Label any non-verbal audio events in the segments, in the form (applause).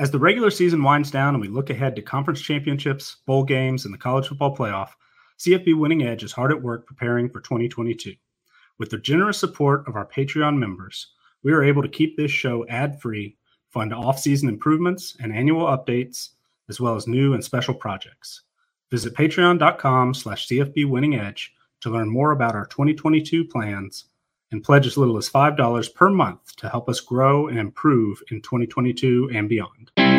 As the regular season winds down and we look ahead to conference championships, bowl games, and the college football playoff, CFB Winning Edge is hard at work preparing for 2022. With the generous support of our Patreon members, we are able to keep this show ad free, fund off season improvements and annual updates, as well as new and special projects. Visit patreon.com slash CFB Winning Edge to learn more about our 2022 plans and pledge as little as $5 per month to help us grow and improve in 2022 and beyond.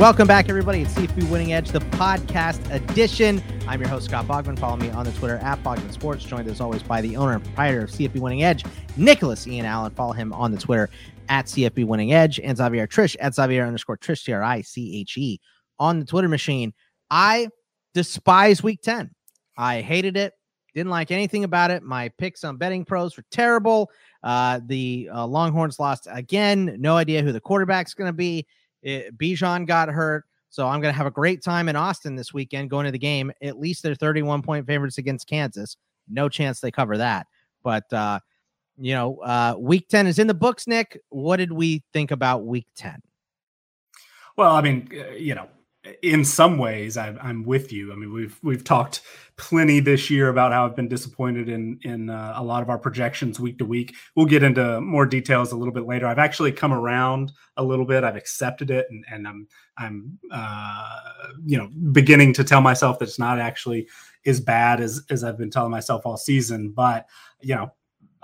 Welcome back, everybody. It's CFB Winning Edge, the podcast edition. I'm your host, Scott Bogman. Follow me on the Twitter at Bogman Sports. Joined as always by the owner and proprietor of CFB Winning Edge, Nicholas Ian Allen. Follow him on the Twitter at CFB Winning Edge and Xavier Triche at Xavier underscore Triche, T R I C H E on the Twitter machine. I despise week 10. I hated it. Didn't like anything about it. My picks on betting pros were terrible. Uh, the uh, Longhorns lost again. No idea who the quarterback's going to be. It, Bijan got hurt. So I'm going to have a great time in Austin this weekend going to the game. At least they're 31 point favorites against Kansas. No chance they cover that. But, uh, you know, uh, week 10 is in the books, Nick. What did we think about week 10? Well, I mean, uh, you know, in some ways I, am with you. I mean, we've we've talked plenty this year about how I've been disappointed in in uh, a lot of our projections week to week. We'll get into more details a little bit later. I've actually come around a little bit. I've accepted it, and, and I'm I'm uh, you know beginning to tell myself that it's not actually as bad as as I've been telling myself all season. But you know,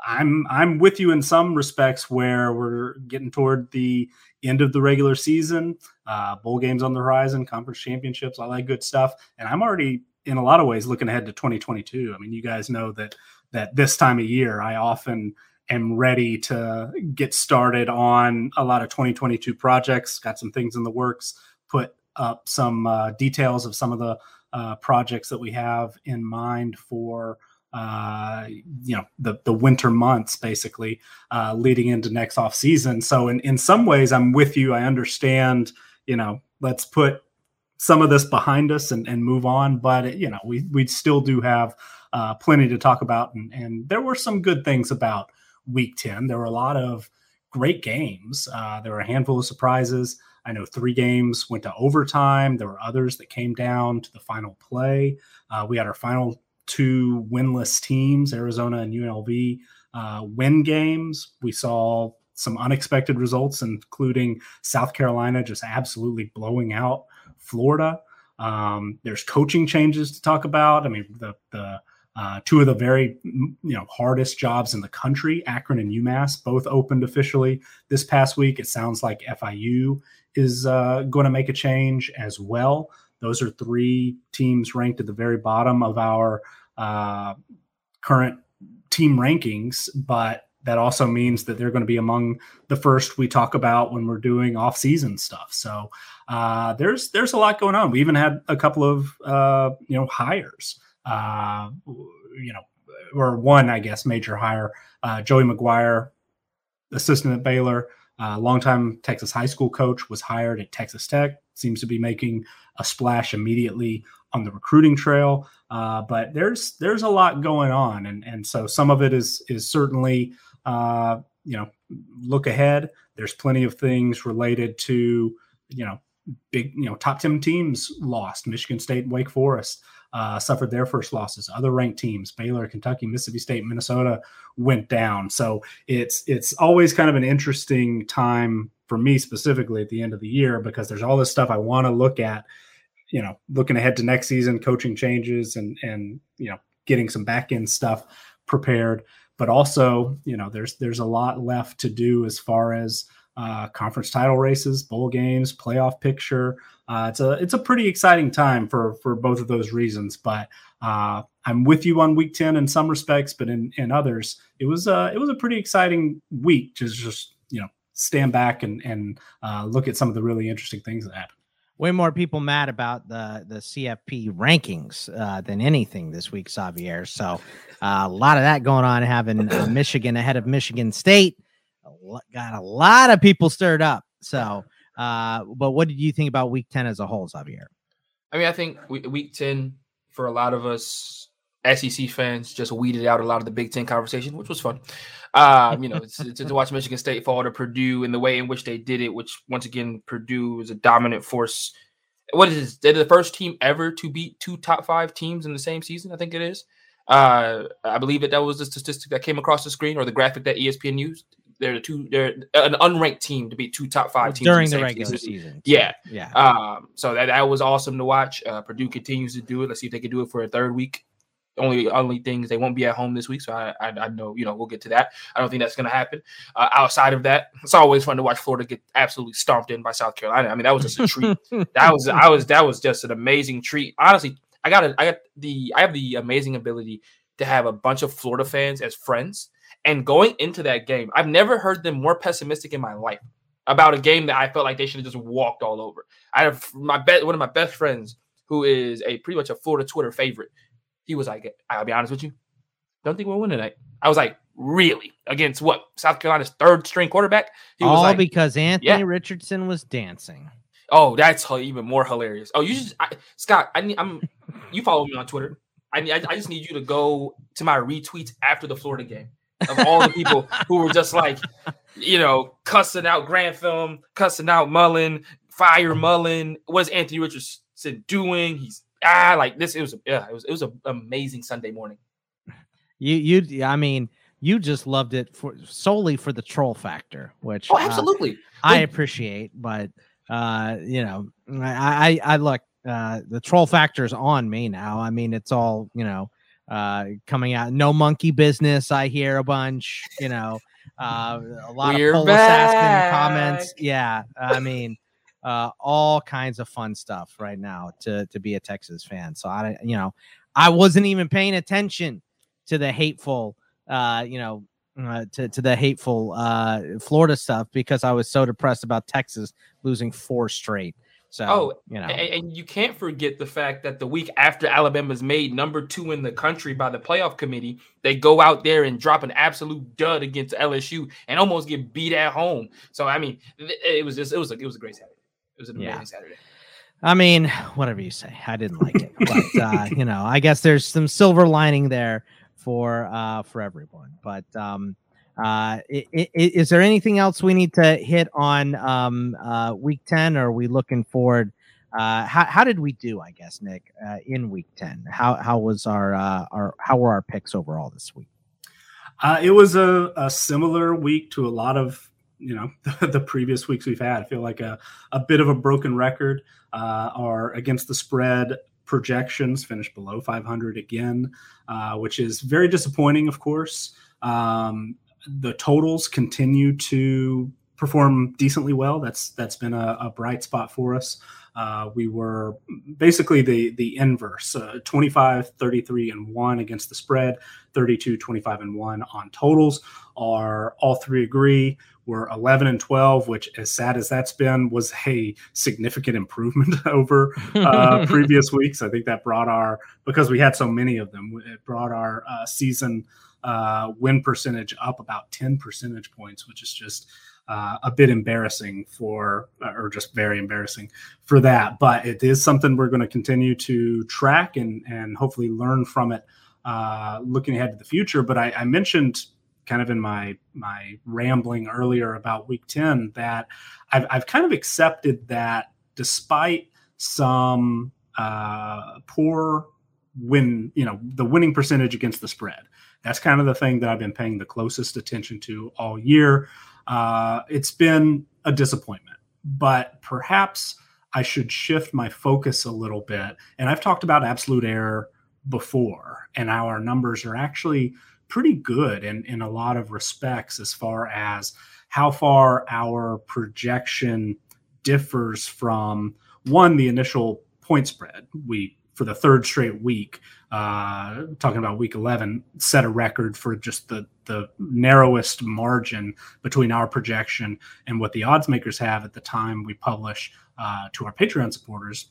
I'm I'm with you in some respects where we're getting toward the end of the regular season, uh, bowl games on the horizon, conference championships, all that good stuff, and I'm already in a lot of ways looking ahead to 2022. I mean, you guys know that that this time of year I often am ready to get started on a lot of 2022 projects. Got some things in the works. Put up some uh, details of some of the uh, projects that we have in mind for uh, you know the the winter months basically uh, leading into next off season. So in in some ways, I'm with you. I understand. You know, let's put some of this behind us and, and move on. But you know, we we still do have uh, plenty to talk about, and, and there were some good things about Week Ten. There were a lot of great games. Uh, there were a handful of surprises. I know three games went to overtime. There were others that came down to the final play. Uh, we had our final two winless teams, Arizona and UNLV, uh, win games. We saw some unexpected results, including South Carolina just absolutely blowing out Florida. Um, there's coaching changes to talk about. I mean, the the uh, two of the very you know hardest jobs in the country, Akron and UMass, both opened officially this past week. It sounds like FIU is uh, going to make a change as well. Those are three teams ranked at the very bottom of our uh, current team rankings, but that also means that they're going to be among the first we talk about when we're doing off-season stuff. So uh, there's there's a lot going on. We even had a couple of uh, you know hires, uh, you know, or one I guess major hire. Uh, Joey McGuire, assistant at Baylor, uh, longtime Texas high school coach, was hired at Texas Tech. Seems to be making a splash immediately on the recruiting trail. Uh, but there's there's a lot going on, and and so some of it is is certainly uh, you know look ahead. There's plenty of things related to you know big you know top 10 teams lost michigan state wake forest uh, suffered their first losses other ranked teams baylor kentucky mississippi state minnesota went down so it's it's always kind of an interesting time for me specifically at the end of the year because there's all this stuff i want to look at you know, looking ahead to next season, coaching changes and and you know, getting some back end stuff prepared. But also, you know, there's there's a lot left to do as far as uh, conference title races, bowl games, playoff picture. Uh, it's a it's a pretty exciting time for for both of those reasons. But uh, I'm with you on week ten in some respects, but in in others, it was a it was a pretty exciting week to just you know stand back and and uh, look at some of the really interesting things that happened. Way more people mad about the the CFP rankings uh, than anything this week, Xavier. So uh, a lot of that going on. Having uh, (clears throat) Michigan ahead of Michigan State got a lot of people stirred up. So, uh, but what did you think about Week Ten as a whole, Xavier? I mean, I think Week Ten for a lot of us SEC fans just weeded out a lot of the Big Ten conversation, which was fun. Um, you know, to, to, watch Michigan State fall to Purdue in the way in which they did it, which once again, Purdue is a dominant force. What is this? They're the first team ever to beat two top five teams in the same season. I think it is. Uh, I believe that that was the statistic that came across the screen or the graphic that ESPN used. They're the two. They're an unranked team to beat two top five teams during the, the regular season. season. Yeah, yeah. Um, so that that was awesome to watch. Uh, Purdue continues to do it. Let's see if they can do it for a third week only only things they won't be at home this week. So I, I, I know you know we'll get to that. I don't think that's going to happen. Uh, outside of that, it's always fun to watch Florida get absolutely stomped in by South Carolina. I mean that was just a treat. (laughs) that was I was that was just an amazing treat. Honestly, I got a, I got the I have the amazing ability to have a bunch of Florida fans as friends. And going into that game, I've never heard them more pessimistic in my life about a game that I felt like they should have just walked all over. I have my bet one of my best friends who is a pretty much a Florida Twitter favorite he was like, I'll be honest with you, don't think we'll win tonight. I was like, really? Against what? South Carolina's third string quarterback? He All like, because Anthony yeah. Richardson was dancing. Oh, that's even more hilarious. Oh, you just I, Scott, I need I'm you follow me on Twitter. I need I, I just need you to go to my retweets after the Florida game of all the people who were just like, you know, cussing out Grantham, cussing out Mullen, fire Mullen. What is Anthony Richardson doing? He's ah, like this. It was yeah, it was it was an amazing Sunday morning. You you I mean you just loved it for solely for the troll factor, which oh uh, absolutely uh, I appreciate, but uh you know I I, I look uh the troll factor is on me now. I mean it's all you know uh coming out no monkey business. I hear a bunch, you know. Uh, a lot We're of comments. Yeah, I mean, uh, all kinds of fun stuff right now to to be a Texas fan. So I, you know, I wasn't even paying attention to the hateful, uh, you know, uh, to to the hateful uh, Florida stuff because I was so depressed about Texas losing four straight. So, oh, you know, and, and, you can't forget the fact that the week after Alabama's made number two in the country by the playoff committee, they go out there and drop an absolute dud against LSU and almost get beat at home. So, I mean, it was just it was a, it was a great Saturday. It was an amazing yeah. Saturday. I mean, whatever you say, I didn't like it, but (laughs) uh, you know, I guess there's some silver lining there for uh, for everyone. But um, uh, it, it, is there anything else we need to hit on um, uh, week ten? Or are we looking forward? Uh, how, how did we do? I guess Nick uh, in week ten. How how was our uh, our how were our picks overall this week? Uh, it was a, a similar week to a lot of you know (laughs) the, the, previous weeks we've had. I feel like a, a bit of a broken record. Uh, our against the spread projections finished below 500 again, uh, which is very disappointing. Of course, um, the totals continue to perform decently well. That's that's been a, a bright spot for us. Uh, we were basically the the inverse uh, 25 33 and 1 against the spread 32 25 and 1 on totals. Are all three agree we're 11 and 12 which as sad as that's been was a significant improvement (laughs) over uh, (laughs) previous weeks. I think that brought our because we had so many of them it brought our uh, season uh, win percentage up about 10 percentage points which is just uh, a bit embarrassing for, uh, or just very embarrassing for that. But it is something we're going to continue to track and and hopefully learn from it, uh, looking ahead to the future. But I, I mentioned kind of in my my rambling earlier about Week Ten that I've I've kind of accepted that despite some uh, poor win, you know, the winning percentage against the spread. That's kind of the thing that I've been paying the closest attention to all year. Uh, it's been a disappointment, but perhaps I should shift my focus a little bit. And I've talked about absolute error before, and our numbers are actually pretty good in, in a lot of respects as far as how far our projection differs from one, the initial point spread. We for the third straight week, uh, talking about week 11, set a record for just the, the narrowest margin between our projection and what the odds makers have at the time we publish uh, to our Patreon supporters,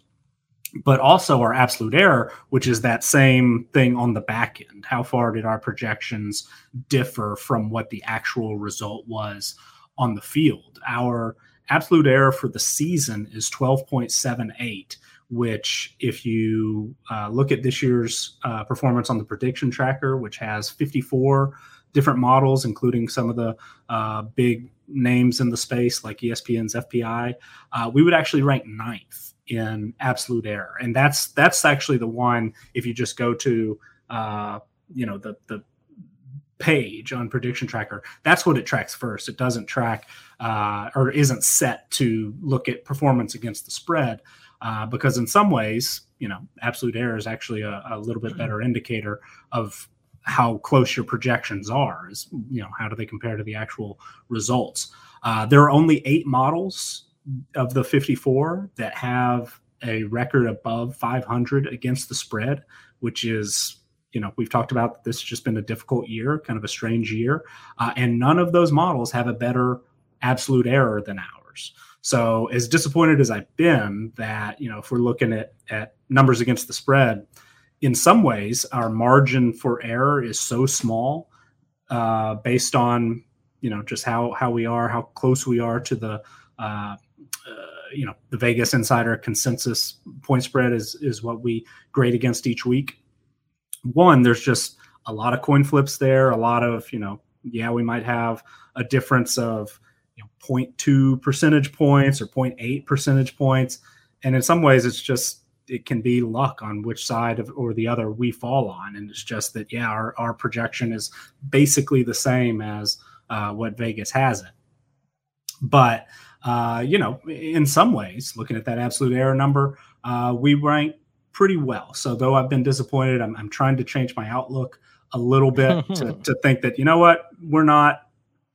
but also our absolute error, which is that same thing on the back end. How far did our projections differ from what the actual result was on the field? Our absolute error for the season is 12.78 which if you uh, look at this year's uh, performance on the prediction tracker which has 54 different models including some of the uh, big names in the space like espn's fpi uh, we would actually rank ninth in absolute error. And that's that's actually the one if you just go to uh, you know the the page on prediction tracker that's what it tracks first. It doesn't track uh, or isn't set to look at performance against the spread uh, because in some ways you know absolute error is actually a, a, little bit better indicator of how close your projections are is you know how do they compare to the actual results. Uh, there are only eight models of the 54 that have a record above 500 against the spread which is you know we've talked about this has just been a difficult year kind of a strange year. Uh, and none of those models have a better absolute error than ours so as disappointed as i've been that you know if we're looking at at numbers against the spread in some ways our margin for error is so small uh, based on you know just how how we are how close we are to the uh, uh, you know the Vegas Insider consensus point spread is is what we grade against each week. One, there's just a lot of coin flips there, a lot of, you know, yeah, we might have a difference of you know, 0.2 percentage points or 0.8 percentage points. And in some ways, it's just, it can be luck on which side of, or the other we fall on. And it's just that, yeah, our, our projection is basically the same as uh, what Vegas has it. But, uh, you know, in some ways, looking at that absolute error number, uh, we rank pretty well. So though I've been disappointed, I'm, I'm trying to change my outlook a little bit (laughs) to, to think that, you know what, we're not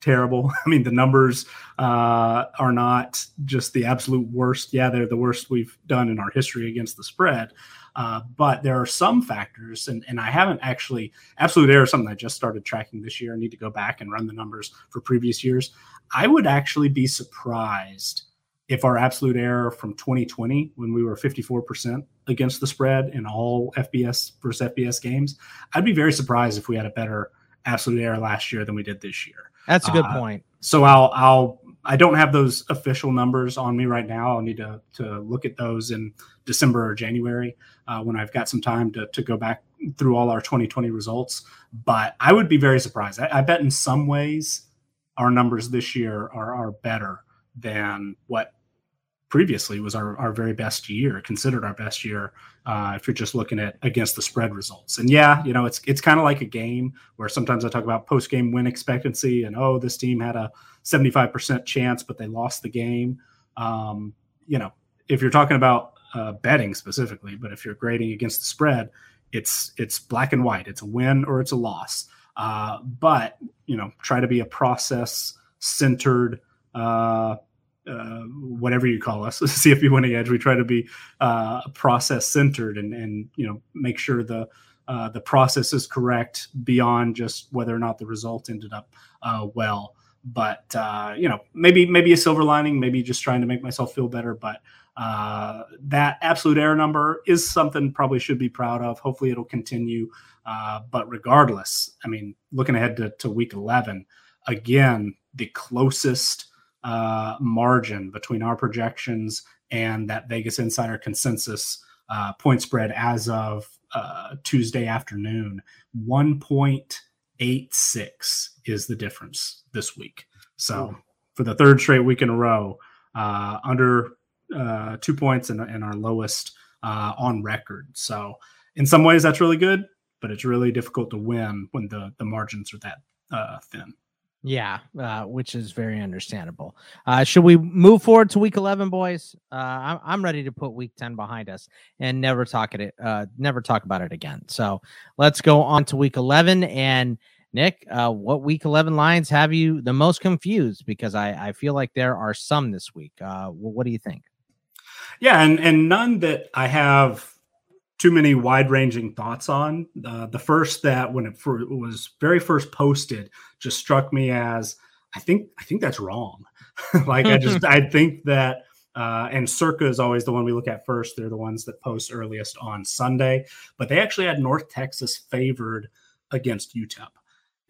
terrible. (laughs) I mean, the numbers uh, are not just the absolute worst. Yeah, they're the worst we've done in our history against the spread. Uh, but there are some factors, and, and I haven't actually, absolute error is something I just started tracking this year. I need to go back and run the numbers for previous years. I would actually be surprised if our absolute error from 2020, when we were 54% against the spread in all FBS versus FBS games, I'd be very surprised if we had a better absolute error last year than we did this year. That's a good uh, point. So I'll, I'll, I don't have those official numbers on me right now. I'll need to, to look at those in December or January uh, when I've got some time to, to go back through all our 2020 results. But I would be very surprised. I, I bet in some ways our numbers this year are, are better than what previously was our, our very best year, considered our best year. Uh, if you're just looking at against the spread results, and yeah, you know, it's it's kind of like a game where sometimes I talk about post game win expectancy, and oh, this team had a 75% chance, but they lost the game. Um, you know, if you're talking about uh, betting specifically, but if you're grading against the spread, it's it's black and white. It's a win or it's a loss. Uh, but you know, try to be a process centered uh, uh, whatever you call us, (laughs) CFB winning edge. We try to be uh, process centered and and you know make sure the uh, the process is correct beyond just whether or not the result ended up uh, well. But uh, you know maybe maybe a silver lining, maybe just trying to make myself feel better. But that absolute error number is something probably should be proud of. Hopefully it'll continue. but regardless, I mean, looking ahead to, to week eleven, again the closest uh, margin between our projections and that Vegas Insider consensus uh, point spread as of uh, Tuesday afternoon. 1.86 is the difference this week. So for the third straight week in a row, uh, under uh, two points and, and our lowest uh, on record. So in some ways, that's really good, but it's really difficult to win when the, the margins are that thin. Yeah, uh, which is very understandable. Uh, should we move forward to week 11, boys? Uh, I'm, I'm ready to put week 10 behind us and never talk it, uh, never talk about it again. So let's go on to week 11. And Nick, uh, what week 11 lines have you the most confused? Because I, I feel like there are some this week. Uh, what do you think? Yeah, and, and none that I have too many wide ranging thoughts on. Uh, the first that when it, for, was very first posted just struck me as I think I think that's wrong. (laughs) like I just (laughs) I think that uh, Uh, and Circa is always the one we look at first. They're the ones that post earliest on Sunday, but they actually had North Texas favored against UTEP.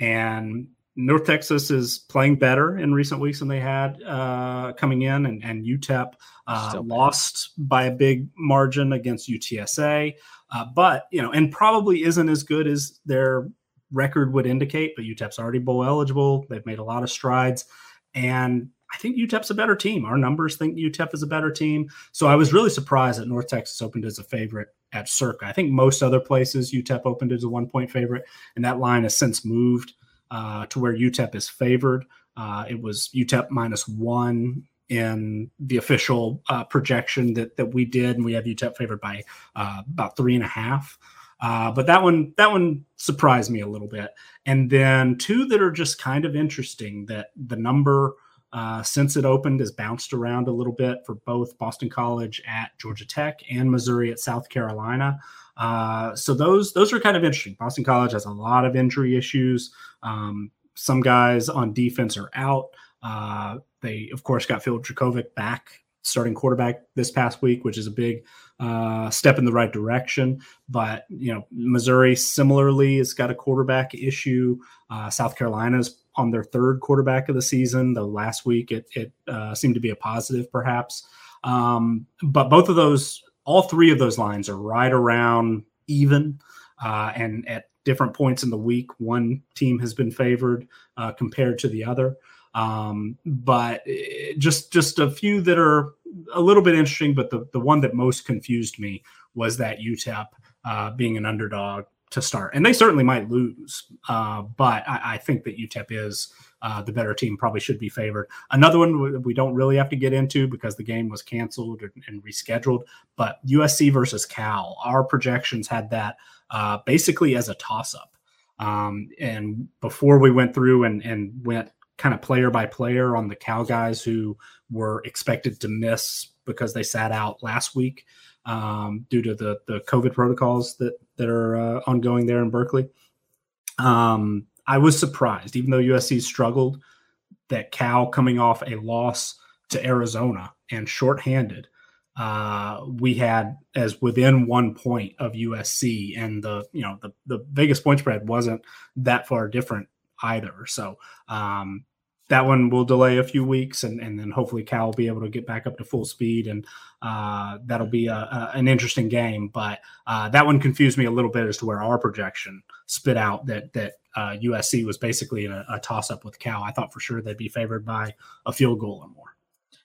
And North Texas is playing better in recent weeks than they had uh, coming in, and, and UTEP uh, lost by a big margin against UTSA. Uh, but you know, and probably isn't as good as their record would indicate. But UTEP's already bowl eligible. They've made a lot of strides, and I think UTEP's a better team. Our numbers think UTEP is a better team. So I was really surprised that North Texas opened as a favorite at Circa. I think most other places UTEP opened as a one point favorite, and that line has since moved uh, to where UTEP is favored. Uh, it was UTEP minus one in the official uh, projection that that we did, and we have UTEP favored by uh, about three and a half. Uh, but that one that one surprised me a little bit. And then two that are just kind of interesting that the number uh, since it opened has bounced around a little bit for both Boston College at Georgia Tech and Missouri at South Carolina. Uh, so those those are kind of interesting. Boston College has a lot of injury issues. Um, some guys on defense are out. Uh, they of course got Phil Jurkovec back starting quarterback this past week, which is a big uh, step in the right direction. But you know, Missouri similarly has got a quarterback issue. Uh, South Carolina's on their third quarterback of the season. Though last week it it uh, seemed to be a positive, perhaps. Um, but both of those, all three of those lines are right around even, uh, and at different points in the week, one team has been favored uh, compared to the other. Um, but eh, just just a few that are a little bit interesting. But the the one that most confused me was that UTEP uh, being an underdog to start, and they certainly might lose. Uh, but I, I, think that UTEP is uh, the better team, probably should be favored. Another one we don't really have to get into because the game was canceled and rescheduled. But USC versus Cal, our projections had that uh, basically as a toss up. Um, and before we went through and, and went kind of player by player on the Cal guys who were expected to miss because they sat out last week um, due to the the COVID protocols that that are uh, ongoing there in Berkeley. Um, I was surprised, even though USC struggled, that Cal coming off a loss to Arizona and shorthanded, uh, we had as within one point of USC, and the you know the the biggest point spread wasn't that far different either. So um, that one will delay a few weeks, and, and then hopefully Cal will be able to get back up to full speed, and uh, that'll be a, a, an interesting game. But uh, that one confused me a little bit as to where our projection spit out that that uh, USC was basically in a, a toss up with Cal. I thought for sure they'd be favored by a field goal or more.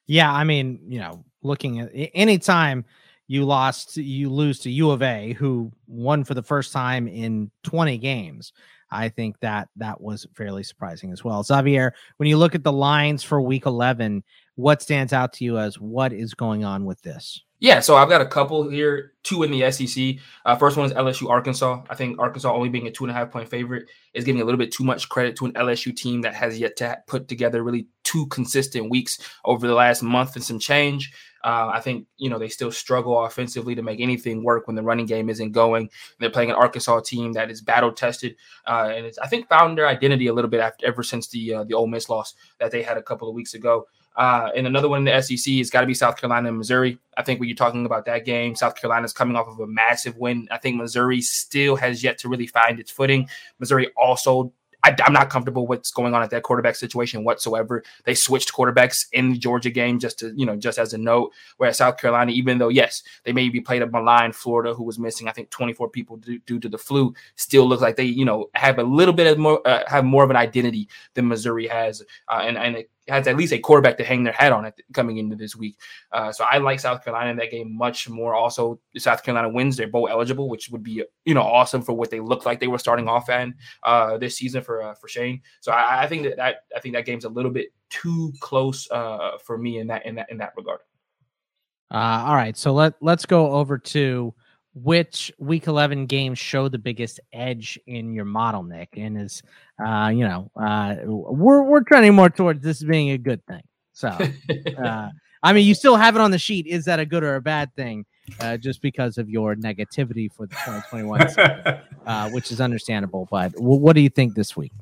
Yeah, I mean, you know, looking at any time you lost, you lose to U of A, who won for the first time in 20 games. I think that that was fairly surprising as well. Xavier, when you look at the lines for week 11, what stands out to you as what is going on with this? Yeah, so I've got a couple here, two in the SEC. Uh, first one is LSU Arkansas. I think Arkansas only being a two and a half point favorite is giving a little bit too much credit to an LSU team that has yet to put together really two consistent weeks over the last month and some change. Uh, I think you know they still struggle offensively to make anything work when the running game isn't going. They're playing an Arkansas team that is battle tested, uh, and it's I think found their identity a little bit after ever since the uh, the Ole Miss loss that they had a couple of weeks ago. Uh, and another one in the SEC has got to be South Carolina and Missouri. I think when you're talking about that game, South Carolina is coming off of a massive win. I think Missouri still has yet to really find its footing. Missouri also I, am not comfortable with what's going on at that quarterback situation whatsoever. They switched quarterbacks in the Georgia game just to, you know, just as a note. Whereas South Carolina, even though, yes, they maybe played a malign Florida, who was missing, I think, 24 people due, due to the flu, still looks like they, you know, have a little bit of more, uh, have more of an identity than Missouri has. Uh, and, and it, has at least a quarterback to hang their hat on it coming into this week. Uh, so I like South Carolina in that game much more. Also, South Carolina wins; they're both eligible, which would be you know awesome for what they looked like they were starting off at uh, this season for uh, for Shane. So I, I, think that, that I think that game's a little bit too close uh, for me in that in that in that regard. Uh, all right, so let let's go over to which week 11 games show the biggest edge in your model nick? And is uh you know uh we're we're trending more towards this being a good thing. So (laughs) uh i mean you still have it on the sheet. Is that a good or a bad thing uh just because of your negativity for the 2021 season, (laughs) uh which is understandable but w- what do you think this week?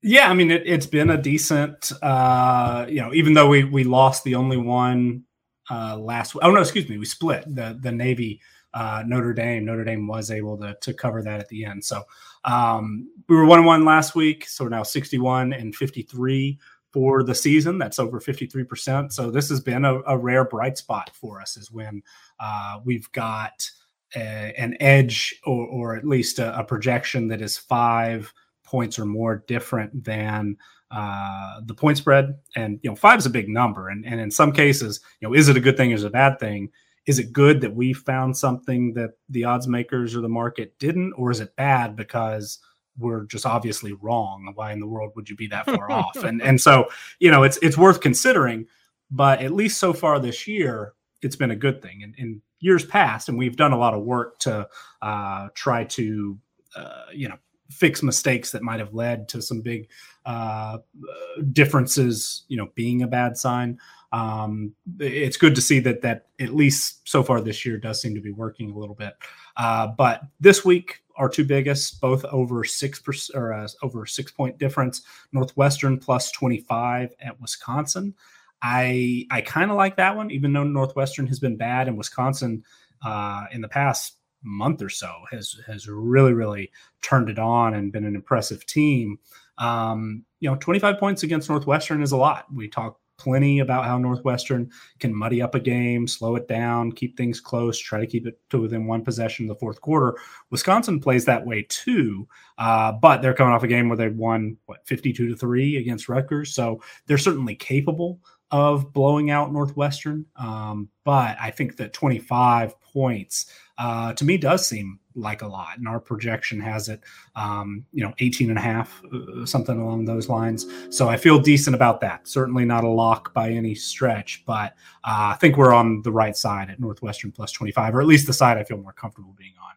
Yeah i mean it, it's been a decent uh you know even though we we lost the only one uh, last. Oh no, excuse me, we split the the Navy uh, Notre Dame. Notre Dame was able to to cover that at the end. So um, we were one one last week, so we're now sixty one and fifty three for the season. That's over 53%. So this has been a, a rare bright spot for us is when uh, we've got a, an edge or, or at least a, a, projection that is five points or more different than uh, the point spread. And, you know, five is a big number. And, and in some cases, you know, is it a good thing? Is it a bad thing? Is it good that we found something that the odds makers or the market didn't? Or is it bad because we're just obviously wrong. Why in the world would you be that far (laughs) off? And and so you know it's it's worth considering. But at least so far this year, it's been a good thing. And in years past, and we've done a lot of work to uh, try to uh, you know fix mistakes that might have led to some big uh, differences. You know, being a bad sign. Um, it's good to see that that at least so far this year does seem to be working a little bit. Uh, but this week, our two biggest, both over six percent or uh, over six point difference. Northwestern plus twenty five at Wisconsin. I I kind of like that one, even though Northwestern has been bad and Wisconsin uh, in the past month or so has has really really turned it on and been an impressive team. Um, you know, 25 points against Northwestern is a lot. We talk plenty about how Northwestern can muddy up a game, slow it down, keep things close, try to keep it to within one possession in the fourth quarter. Wisconsin plays that way too, uh, but they're coming off a game where they won what 52 to three against Rutgers, so they're certainly capable of blowing out Northwestern. Um, but I think that 25 points uh, to me does seem like a lot. And our projection has it, um, you know, 18 and a half, uh, something along those lines. So I feel decent about that. Certainly not a lock by any stretch, but uh, I think we're on the right side at Northwestern plus 25, or at least the side I feel more comfortable being on.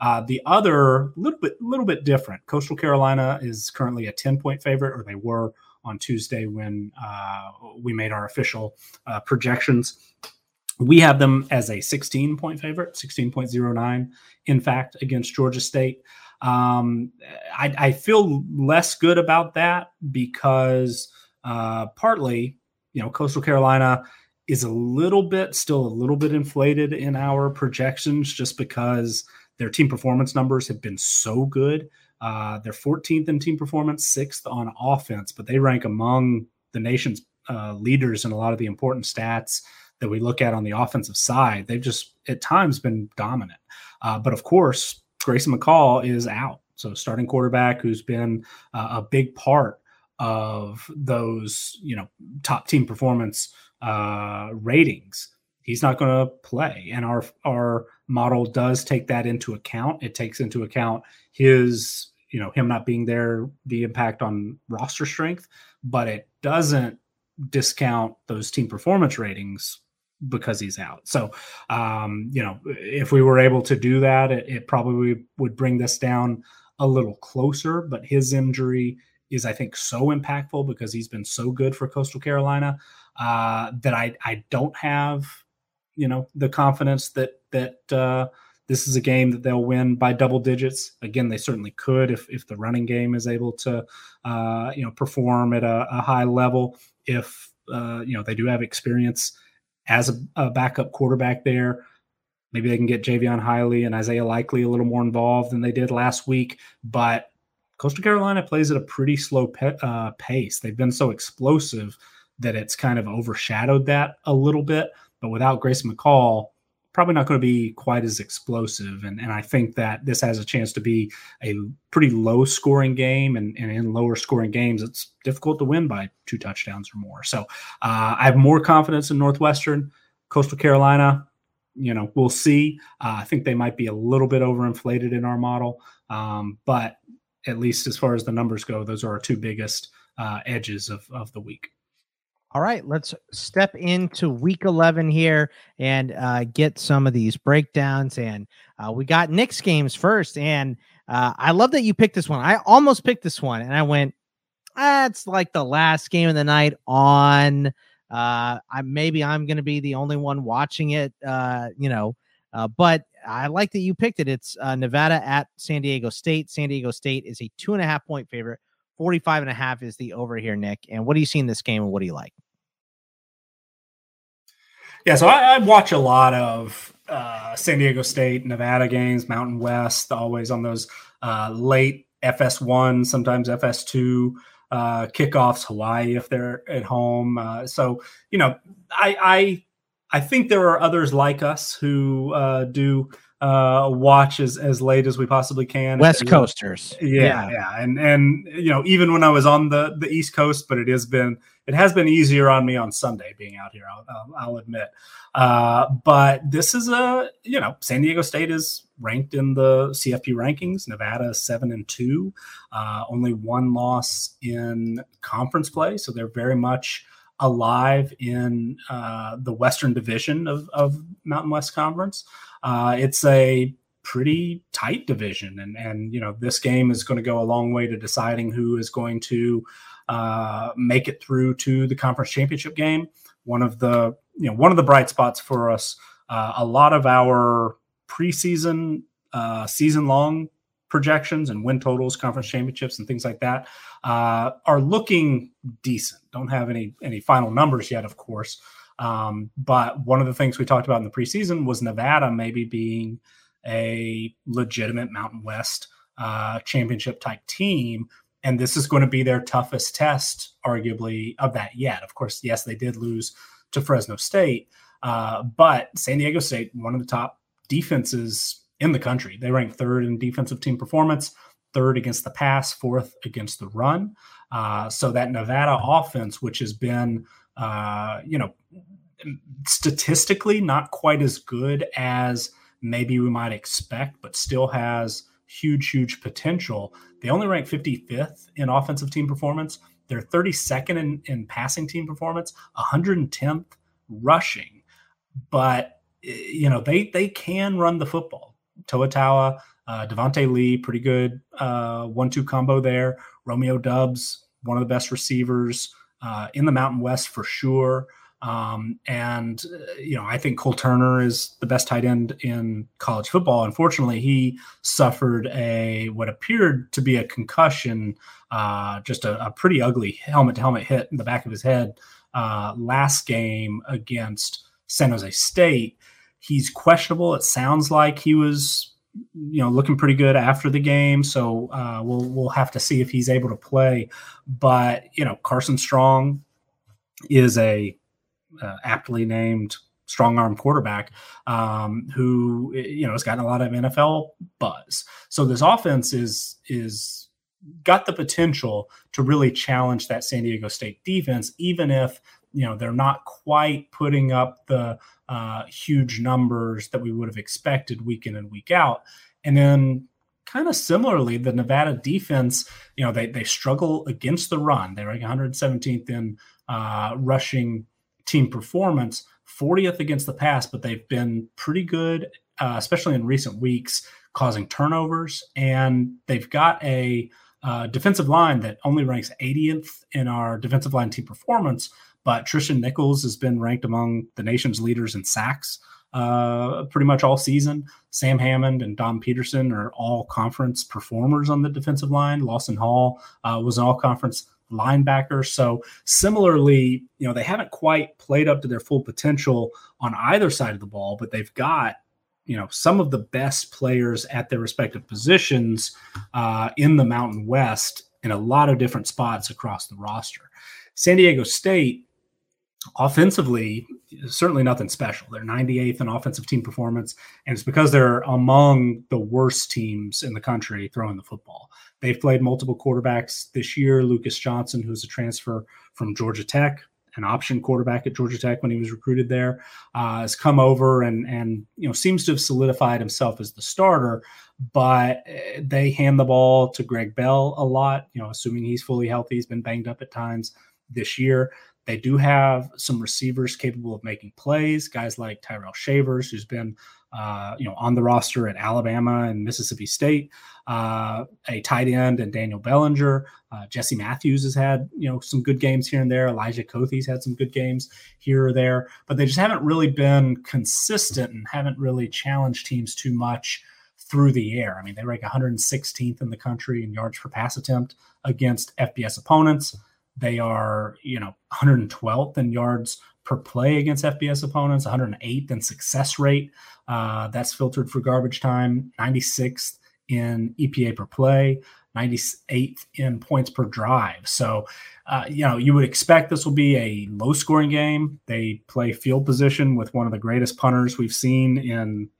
Uh, the other little bit, little bit different. Coastal Carolina is currently a 10 point favorite, or they were on Tuesday when uh, we made our official uh, projections. We have them as a 16 point favorite, 16.09, in fact, against Georgia State. Um, I, I, feel less good about that because uh, partly, you know, Coastal Carolina is a little bit, still a little bit inflated in our projections just because their team performance numbers have been so good. Uh, they're 14th in team performance, sixth on offense, but they rank among the nation's uh, leaders in a lot of the important stats that we look at on the offensive side. They've just at times been dominant. Uh, but of course, Grayson McCall is out. So starting quarterback who's been uh, a big part of those, you know, top team performance uh, ratings. He's not going to play, and our our model does take that into account. It takes into account his, you know, him not being there, the impact on roster strength, but it doesn't discount those team performance ratings because he's out. So, um, you know, if we were able to do that, it, it, probably would bring this down a little closer. But his injury is, I think, so impactful because he's been so good for Coastal Carolina uh, that I I don't have, you know, the confidence that that uh, this is a game that they'll win by double digits. Again, they certainly could if if the running game is able to, uh, you know, perform at a, a high level. If uh, you know they do have experience as a, a backup quarterback there. Maybe they can get Jaivon Heiligh and Isaiah Likely a little more involved than they did last week. But Coastal Carolina plays at a pretty slow pe- uh, pace. They've been so explosive that it's kind of overshadowed that a little bit. But without Grace McCall, probably not going to be quite as explosive. And, and I think that this has a chance to be a pretty low scoring game. And, and in lower scoring games, it's difficult to win by two touchdowns or more. So uh, I have more confidence in Northwestern. Coastal Carolina, you know, we'll see. Uh, I think they might be a little bit overinflated in our model. Um, but at least as far as the numbers go, those are our two biggest uh, edges of, of the week. All right, let's step into week 11 here and uh, get some of these breakdowns. And uh, we got Nick's games first. And uh, I love that you picked this one. I almost picked this one and I went, that's like the last game of the night on. Uh, I maybe I'm going to be the only one watching it, uh, you know, uh, but I like that you picked it. It's Nevada at San Diego State. San Diego State is a two and a half point favorite. 45 and a half is the over here, Nick. And what do you see in this game and what do you like? Yeah, so I, I watch a lot of uh, San Diego State, Nevada games, Mountain West, always on those uh, late FS1, sometimes FS2 uh, kickoffs. Hawaii if they're at home. Uh, so you know, I, I I think there are others like us who uh, do uh, watch as, as late as we possibly can. West Coasters. Yeah, yeah, yeah, And and you know, even when I was on the the East Coast, but it has been it has been easier on me on Sunday being out here. I'll, I'll admit. Uh, but this is a you know, San Diego State is ranked in the CFP rankings. Nevada seven and two, uh, only one loss in conference play, so they're very much alive in uh, the Western Division of, of Mountain West Conference. Uh, it's a pretty tight division, and and you know this game is going to go a long way to deciding who is going to uh, make it through to the conference championship game. One of the you know one of the bright spots for us. Uh, a lot of our preseason, uh, season long projections and win totals, conference championships, and things like that uh, are looking decent. Don't have any any final numbers yet, of course. Um, but one of the things we talked about in the preseason was Nevada maybe being a legitimate Mountain West uh, championship type team. And this is going to be their toughest test, arguably, of that yet. Of course, yes, they did lose to Fresno State, uh, but San Diego State, one of the top defenses in the country. They rank third in defensive team performance, third against the pass, fourth against the run. Uh, so that Nevada offense, which has been, uh, you know, statistically not quite as good as maybe we might expect, but still has huge, huge potential. They only rank 55th in offensive team performance. They're 32nd in, in passing team performance, 110th rushing. But you know they they can run the football. Toa Taua, uh, Devonte Lee, pretty good uh, one-two combo there. Romeo Doubs, one of the best receivers uh, in the Mountain West for sure. Um, and uh, you know, I think Cole Turner is the best tight end in college football. Unfortunately, he suffered a what appeared to be a concussion, uh, just a, a pretty ugly helmet-to-helmet hit in the back of his head uh, last game against San Jose State He's questionable. It sounds like he was, you know, looking pretty good after the game. So uh, we'll we'll have to see if he's able to play. But you know, Carson Strong is a uh, aptly named strong arm quarterback um, who you know has gotten a lot of NFL buzz. So this offense is is got the potential to really challenge that San Diego State defense, even if you know they're not quite putting up the uh, huge numbers that we would have expected week in and week out. And then kind of similarly, the Nevada defense, you know, they they struggle against the run. They're like 117th in uh, rushing team performance, 40th against the pass, but they've been pretty good, uh, especially in recent weeks, causing turnovers. And they've got a uh, defensive line that only ranks 80th in our defensive line team performance, but Tristan Nichols has been ranked among the nation's leaders in sacks uh, pretty much all season. Sam Hammond and Dom Peterson are all conference performers on the defensive line. Lawson Hall uh, was an all conference linebacker. So similarly, you know, they haven't quite played up to their full potential on either side of the ball, but they've got you know some of the best players at their respective positions uh, in the Mountain West in a lot of different spots across the roster. San Diego State offensively, certainly nothing special. They're 98th in offensive team performance, and it's because they're among the worst teams in the country throwing the football. They've played multiple quarterbacks this year. Lucas Johnson, who's a transfer from Georgia Tech, an option quarterback at Georgia Tech when he was recruited there, uh, has come over and and you know seems to have solidified himself as the starter. But eh, they hand the ball to Greg Bell a lot. You know, assuming he's fully healthy, he's been banged up at times this year. They do have some receivers capable of making plays, guys like Tyrell Shavers, who's been uh, you know on the roster at Alabama and Mississippi State, uh, a tight end and Daniel Bellinger. Uh, Jesse Matthews has had you know some good games here and there. Elijah Kothe's had some good games here or there, but they just haven't really been consistent and haven't really challenged teams too much through the air. I mean, they rank 116th in the country in yards per pass attempt against FBS opponents. They are, you know, 112th in yards per play against FBS opponents, 108th in success rate. Uh, that's filtered for garbage time, 96th in EPA per play, 98th in points per drive. So, uh, you know, you would expect this will be a low scoring game. They play field position with one of the greatest punters we've seen in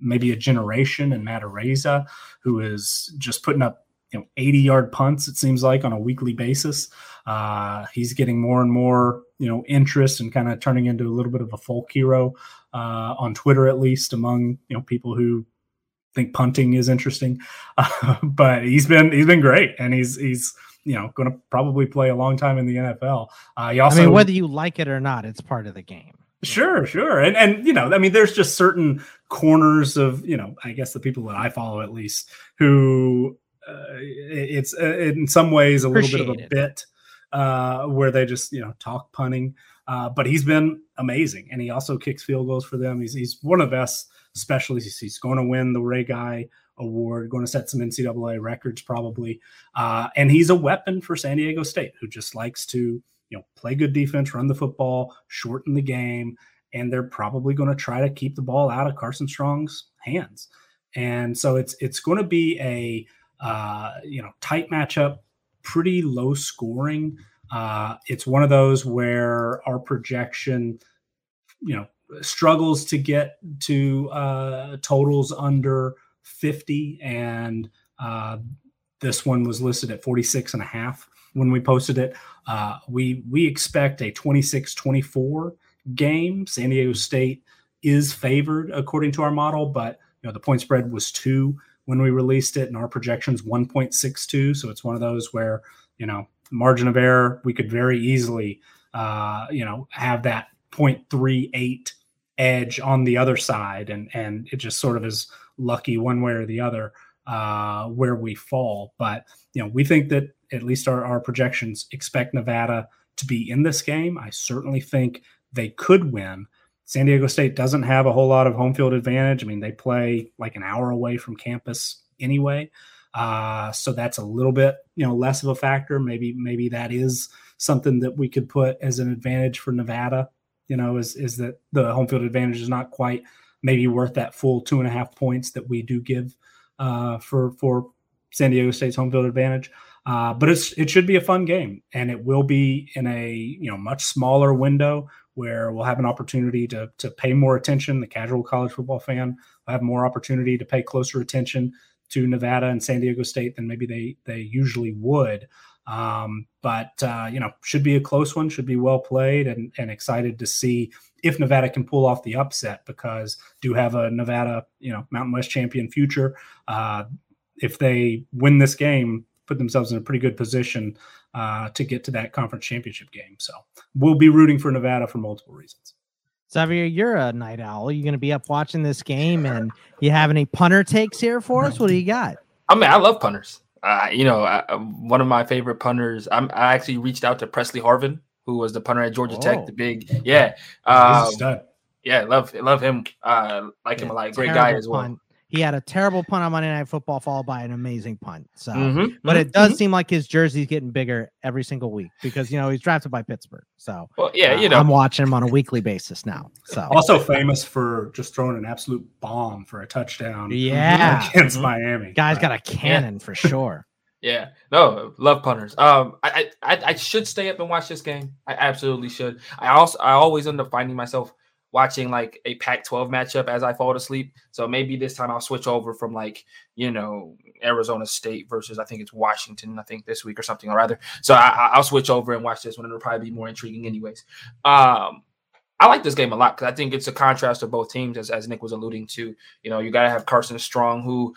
maybe a generation and Matt Araiza, who is just putting up you know 80 yard punts it seems like on a weekly basis. Uh, he's getting more and more you know interest and kind of turning into a little bit of a folk hero uh, on twitter at least among you know people who think punting is interesting. Uh, (laughs) but he's been he's been great and he's he's you know going to probably play a long time in the nfl uh, he also I mean, whether you like it or not it's part of the game. Sure, sure. And and you know, I mean there's just certain corners of, you know, I guess the people that I follow at least who it's uh, in some ways a little bit of a bit uh, where they just you know talk punting. Uh, but he's been amazing, and he also kicks field goals for them. He's he's one of the best specialists. He's going to win the Ray Guy Award, going to set some NCAA records probably, uh, and he's a weapon for San Diego State, who just likes to you know play good defense, run the football, shorten the game, and they're probably going to try to keep the ball out of Carson Strong's hands. And so it's it's going to be a uh, you know, tight matchup, pretty low scoring. Uh, it's one of those where our projection, you know, struggles to get to uh, totals under 50. And uh, this one was listed at 46 and a half when we posted it. Uh, we, we expect a 26 24 game. San Diego State is favored according to our model, but you know, the point spread was two when we released it, and our projections 1.62. So it's one of those where you know margin of error we could very easily uh, you know have that 0.38 edge on the other side, and and it just sort of is lucky one way or the other uh, where we fall. But you know we think that at least our, our projections expect Nevada to be in this game. I certainly think they could win. San Diego State doesn't have a whole lot of home field advantage. I mean, they play like an hour away from campus anyway. Uh, so that's a little bit, you know, less of a factor. Maybe, maybe that is something that we could put as an advantage for Nevada. You know, is is that the home field advantage is not quite maybe worth that full two and a half points that we do give uh, for for San Diego State's home field advantage. Uh, but it's it should be a fun game, and it will be in a you know much smaller window where we'll have an opportunity to to pay more attention. The casual college football fan will have more opportunity to pay closer attention to Nevada and San Diego State than maybe they they usually would. Um, but uh, you know, should be a close one, should be well played, and and excited to see if Nevada can pull off the upset because do have a Nevada you know Mountain West champion future. Uh, if they win this game, put themselves in a pretty good position uh, to get to that conference championship game. So we'll be rooting for Nevada for multiple reasons. Xavier, you're a night owl. Are you going to be up watching this game, and you have any punter takes here for us? What do you got? I mean, I love punters. Uh, you know, I, one of my favorite punters. I'm, I actually reached out to Pressley Harvin, who was the punter at Georgia oh. Tech. The big, yeah, um, yeah, love love him. Uh, like yeah, him a lot. Great guy as well. Punt. He had a terrible punt on Monday Night Football, followed by an amazing punt. So, mm-hmm, but mm-hmm, it does mm-hmm. seem like his jersey's getting bigger every single week because you know he's drafted by Pittsburgh. So, well, yeah, uh, you know, I'm watching him on a weekly basis now. So, also famous for just throwing an absolute bomb for a touchdown. Yeah, against mm-hmm. Miami. Guy's got a cannon yeah. for (laughs) sure. Yeah, no, love punters. Um, I, I I should stay up and watch this game. I absolutely should. I also I always end up finding myself watching like a Pac 12 matchup as I fall asleep. So maybe this time I'll switch over from like, you know, Arizona State versus I think it's Washington, I think this week or something or rather. So I, will switch over and watch this one. It'll probably be more intriguing, anyways. Um, I like this game a lot because I think it's a contrast of both teams, as, as Nick was alluding to. You know, you got to have Carson Strong, who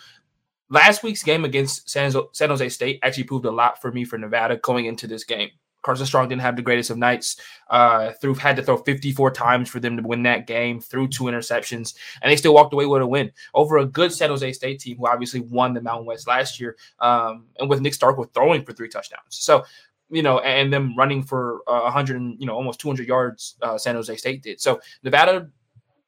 last week's game against San Jose State actually proved a lot for me for Nevada going into this game. Carson Strong didn't have the greatest of nights. Uh, threw had to throw 54 times for them to win that game. Through two interceptions, and they still walked away with a win over a good San Jose State team who obviously won the Mountain West last year. Um, and with Nick Starkel throwing for three touchdowns, so you know, and them running for uh, 100, you know, almost 200 yards. Uh, San Jose State did. So Nevada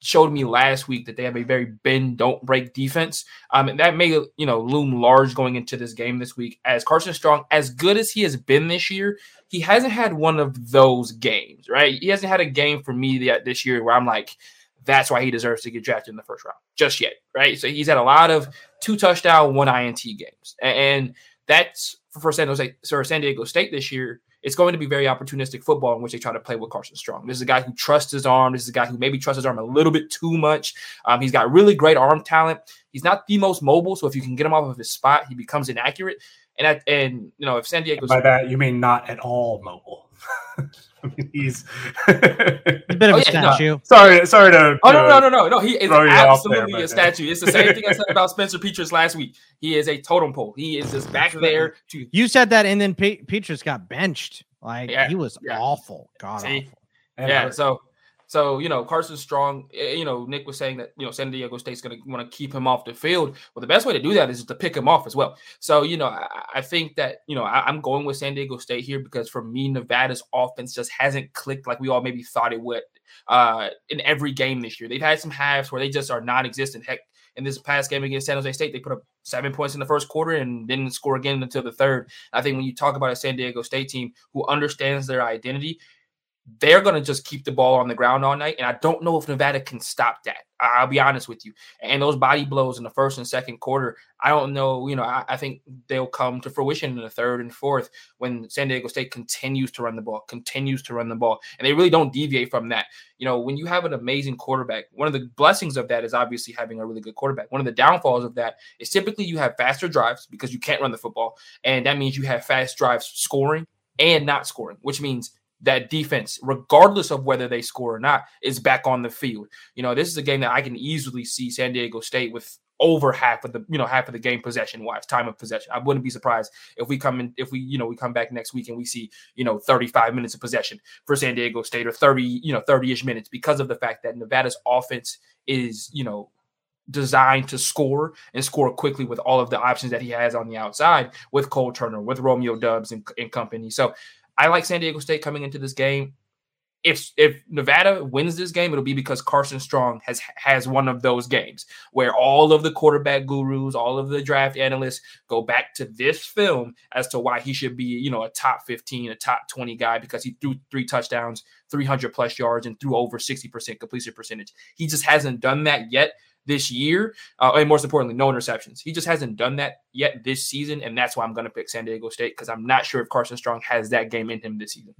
showed me last week that they have a very bend don't break defense. Um, and that may you know loom large going into this game this week. As Carson Strong, as good as he has been this year, he hasn't had one of those games. Right? He hasn't had a game for me yet this year where I'm like, that's why he deserves to get drafted in the first round just yet. Right? So he's had a lot of two touchdown, one INT games, and that's for San Jose, or San Diego State this year it's going to be very opportunistic football in which they try to play with Carson Strong. This is a guy who trusts his arm. This is a guy who maybe trusts his arm a little bit too much. Um, he's got really great arm talent. He's not the most mobile, so if you can get him off of his spot, he becomes inaccurate. And at, and you know if San Diego by that you mean not at all mobile. (laughs) (laughs) I mean, he's a bit of oh, a yeah, statue. No. Sorry, sorry to. Oh no, no, no, no, no. He is absolutely there, a statue. It's the same thing I said about Spencer Petras last week. He is a totem pole. He is just back there. To you said that, and then P- Petras got benched. Like yeah, he was yeah. awful. God See? awful. Yeah. So so you know Carson Strong. Eh, you know Nick was saying that you know San Diego State's going to want to keep him off the field. Well, the best way to do that is to pick him off as well. So you know I, I think that you know I, am going with San Diego State here because for me Nevada's offense just hasn't clicked like we all maybe thought it would uh, in every game this year. They've had some halves where they just are non-existent. Heck, in this past game against San Jose State, they put up seven points in the first quarter and didn't score again until the third. I think when you talk about a San Diego State team who understands their identity, they're going to just keep the ball on the ground all night. And I don't know if Nevada can stop that. I'll be honest with you. And those body blows in the first and second quarter, I don't know. You know, I, I, think they'll come to fruition in the third and fourth when San Diego State continues to run the ball, continues to run the ball. And they really don't deviate from that. You know, when you have an amazing quarterback, one of the blessings of that is obviously having a really good quarterback. One of the downfalls of that is typically you have faster drives because you can't run the football. And that means you have fast drives scoring and not scoring, which means that defense, regardless of whether they score or not, is back on the field. You know, this is a game that I can easily see San Diego State with over half of the you know half of the game possession wise time of possession i wouldn't be surprised if we come in if we you know we come back next week and we see you know 35 minutes of possession for san diego state or 30 you know 30ish minutes because of the fact that nevada's offense is you know designed to score and score quickly with all of the options that he has on the outside with cole turner with romeo doubs and, and company so I like San Diego State coming into this game. If if Nevada wins this game, it'll be because Carson Strong has has one of those games where all of the quarterback gurus, all of the draft analysts go back to this film as to why he should be, you know, a top 15, a top 20 guy because he threw three touchdowns, 300 plus yards, and threw over 60% completion percentage. He just hasn't done that yet this year, uh, and most importantly, no interceptions. He just hasn't done that yet this season, and that's why I'm going to pick San Diego State because I'm not sure if Carson Strong has that game in him this season.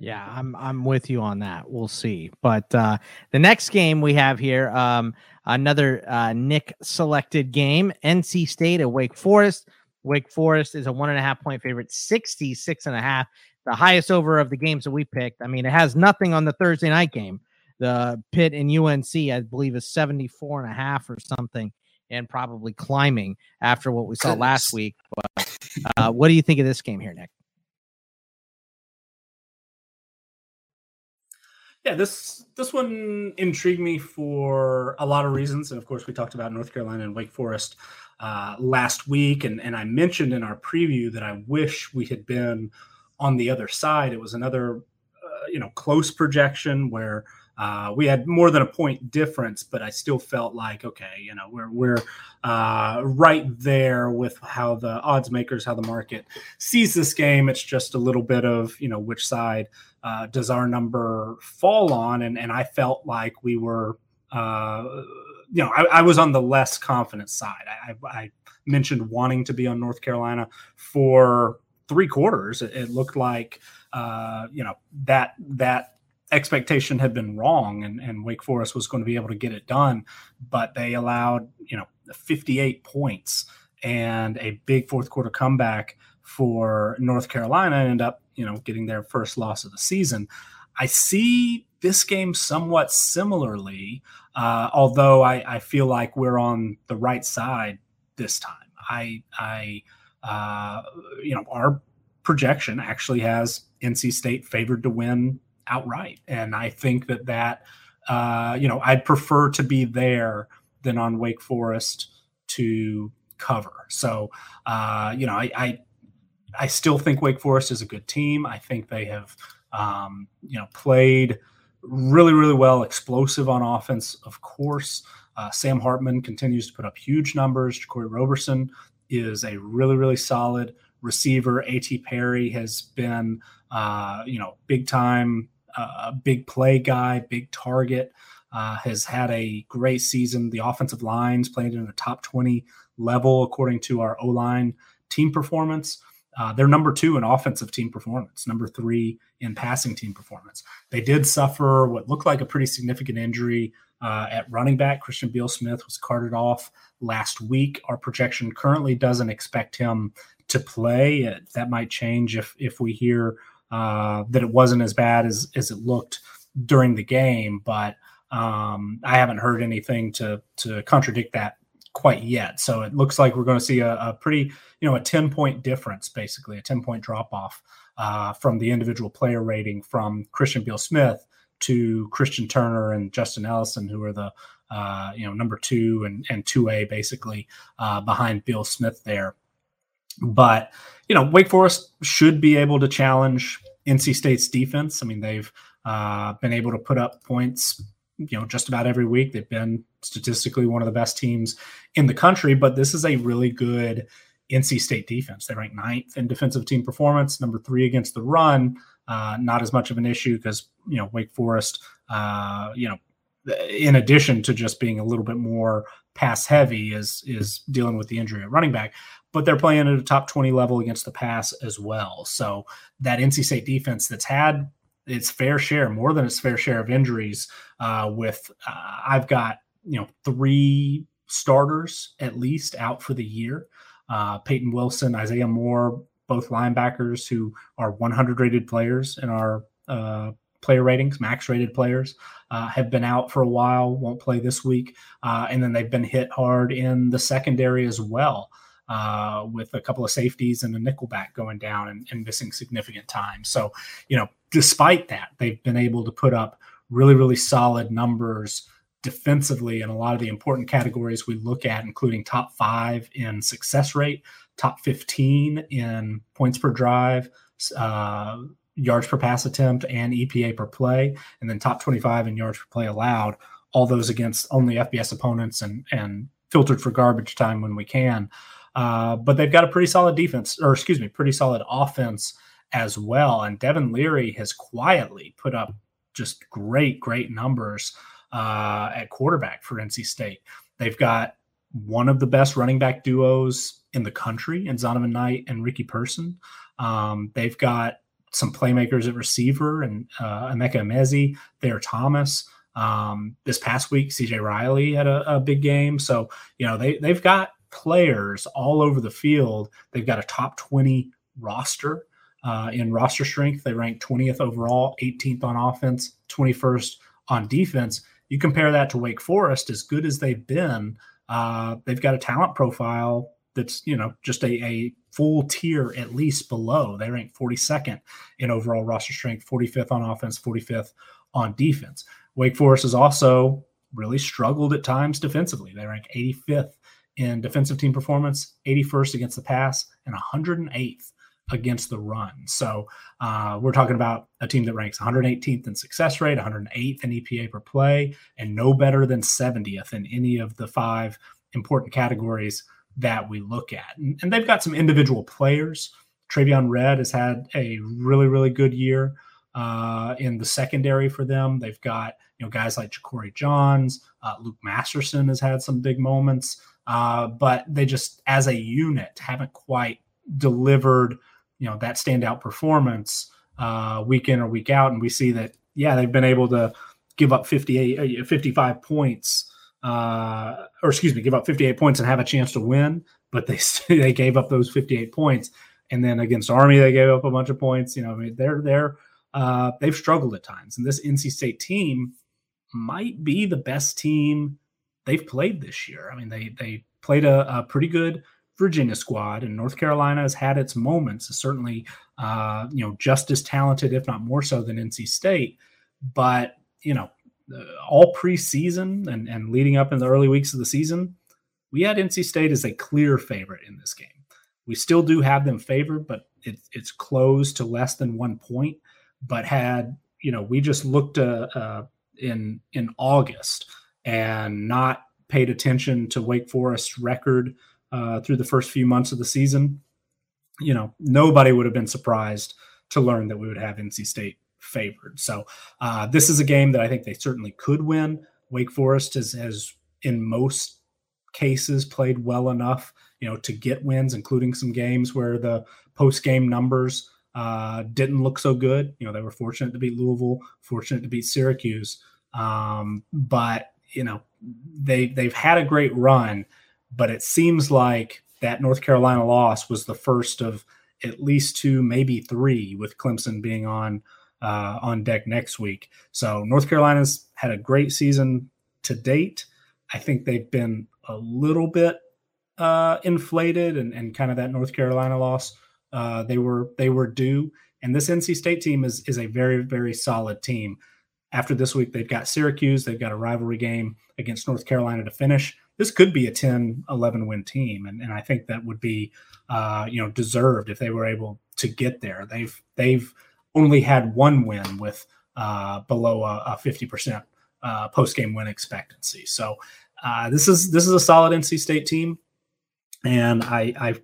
Yeah, I'm I'm with you on that. We'll see. But uh, the next game we have here, um, another uh, Nick selected game, NC State at Wake Forest. Wake Forest is a one and a half point favorite, 66 and a half, the highest over of the games that we picked. I mean, it has nothing on the Thursday night game the Pitt and UNC, I believe, is 74 and a half or something, and probably climbing after what we saw last week. But uh, what do you think of this game here, Nick? Yeah, this this one intrigued me for a lot of reasons, and of course, we talked about North Carolina and Wake Forest uh, last week, and and I mentioned in our preview that I wish we had been on the other side. It was another, uh, you know, close projection where uh, we had more than a point difference, but I still felt like okay, you know, we're we're uh, right there with how the odds makers, how the market sees this game. It's just a little bit of you know which side uh, does our number fall on, and and I felt like we were. Uh, you know, I, I, was on the less confident side. I, I, mentioned wanting to be on North Carolina for three quarters. It, it looked like, uh, you know, that that expectation had been wrong and, and Wake Forest was going to be able to get it done, but they allowed, you know, 58 points and a big fourth quarter comeback for North Carolina and end up, you know, getting their first loss of the season. I see this game somewhat similarly, uh, although I, I, feel like we're on the right side this time. I, I, uh, you know, our projection actually has NC State favored to win outright. And I think that that, uh, you know, I'd prefer to be there than on Wake Forest to cover. So, uh, you know, I, I, I still think Wake Forest is a good team. I think they have, um, you know, played really, really well, explosive on offense, of course. Uh, Sam Hartman continues to put up huge numbers. Jaquarii Roberson is a really, really solid receiver. A.T. Perry has been, uh, you know, big time, uh, big play guy, big target. Uh, has had a great season. The offensive lines played in a top 20 level according to our O line team performance. Uh, they're number two in offensive team performance, number three in passing team performance. They did suffer what looked like a pretty significant injury uh, at running back. Christian Beal Smith was carted off last week. Our projection currently doesn't expect him to play. That might change if if we hear uh, that it wasn't as bad as as it looked during the game, but um, I haven't heard anything to to contradict that quite yet. So it looks like we're going to see a, a pretty, you know, a 10 point difference, basically a 10 point drop off uh, from the individual player rating from Christian Beal Smith to Christian Turner and Justin Ellison, who are the, uh, you know, number two and, and 2A basically uh, behind Beal Smith there. But, you know, Wake Forest should be able to challenge NC State's defense. I mean, they've uh, been able to put up points you know just about every week. They've been statistically one of the best teams in the country, but this is a really good NC State defense. They rank ninth in defensive team performance, number three against the run. Uh, not as much of an issue because you know Wake Forest, uh, you know, in addition to just being a little bit more pass heavy, is is dealing with the injury at running back. But they're playing at a top twenty level against the pass as well. So that NC State defense that's had its fair share, more than its fair share of injuries. Uh, with uh, I've got you know three starters at least out for the year. Uh, Peyton Wilson, Isaiah Moore, both linebackers who are 100 rated players in our uh, player ratings, max rated players, uh, have been out for a while, won't play this week. Uh, and then they've been hit hard in the secondary as well uh, with a couple of safeties and a nickelback going down and, and missing significant time. So, you know, despite that, they've been able to put up really, really solid numbers defensively in a lot of the important categories we look at, including top five in success rate, top 15 in points per drive, uh, yards per pass attempt, and EPA per play, and then top 25 in yards per play allowed. All those against only FBS opponents and and filtered for garbage time when we can. Uh, but they've got a pretty solid defense, or excuse me, pretty solid offense as well. And Devin Leary has quietly put up just great, great numbers uh, at quarterback for NC State. They've got one of the best running back duos in the country in Zonovan Knight and Ricky Person. Um, they've got some playmakers at receiver and uh, Emeka Emezie, Thayer Thomas. Um, this past week, CJ Riley had a, a, big game. So, you know, they, they've got players all over the field. They've got a top 20 roster uh, in roster strength. They rank 20th overall, 18th on offense, 21st on defense. You compare that to Wake Forest, as good as they've been, uh, they've got a talent profile that's you know just a, a full tier at least below. They rank 42nd in overall roster strength, 45th on offense, 45th on defense. Wake Forest has also really struggled at times defensively. They rank 85th in defensive team performance, 81st against the pass, and 108th against the run. So uh, we're talking about a team that ranks 118th in success rate, 108th in EPA per play, and no better than 70th in any of the five important categories that we look at. And, and they've got some individual players. Traveon Redd has had a really, really good year uh, in the secondary for them. They've got you know guys like Ja'Cory Johns, uh, Luke Masterson has had some big moments, uh, but they just as a unit haven't quite delivered you know that standout performance uh, week in or week out, and we see that yeah they've been able to give up 58, uh, 55 points, uh, or excuse me, give up 58 points and have a chance to win, but they (laughs) they gave up those 58 points, and then against Army they gave up a bunch of points. You know, I mean they're they're uh, they've struggled at times, and this NC State team might be the best team they've played this year. I mean they they played a, a pretty good Virginia squad, and North Carolina has had its moments. Certainly, uh, you know, just as talented, if not more so, than NC State. But you know, all preseason and and leading up in the early weeks of the season, we had NC State as a clear favorite in this game. We still do have them favored, but it, it's close to less than one point. But had you know, we just looked uh, uh, in in August and not paid attention to Wake Forest's record uh, through the first few months of the season, you know, nobody would have been surprised to learn that we would have NC State favored. So uh, this is a game that I think they certainly could win. Wake Forest has, has in most cases played well enough, you know, to get wins, including some games where the post game numbers uh, didn't look so good. You know, they were fortunate to beat Louisville, fortunate to beat Syracuse, um, but you know they they've had a great run, but it seems like that North Carolina loss was the first of at least two, maybe three, with Clemson being on uh, on deck next week. So North Carolina's had a great season to date. I think they've been a little bit uh, inflated, and, and kind of that North Carolina loss uh, they were they were due. And this NC State team is is a very very solid team. After this week, they've got Syracuse. They've got a rivalry game against North Carolina to finish. This could be a 10, 11 win team. And, and I think that would be, uh, you know, deserved if they were able to get there. They've, they've only had one win with uh, below a, a 50% uh, post game win expectancy. So uh, this is, this is a solid NC State team. And I, I,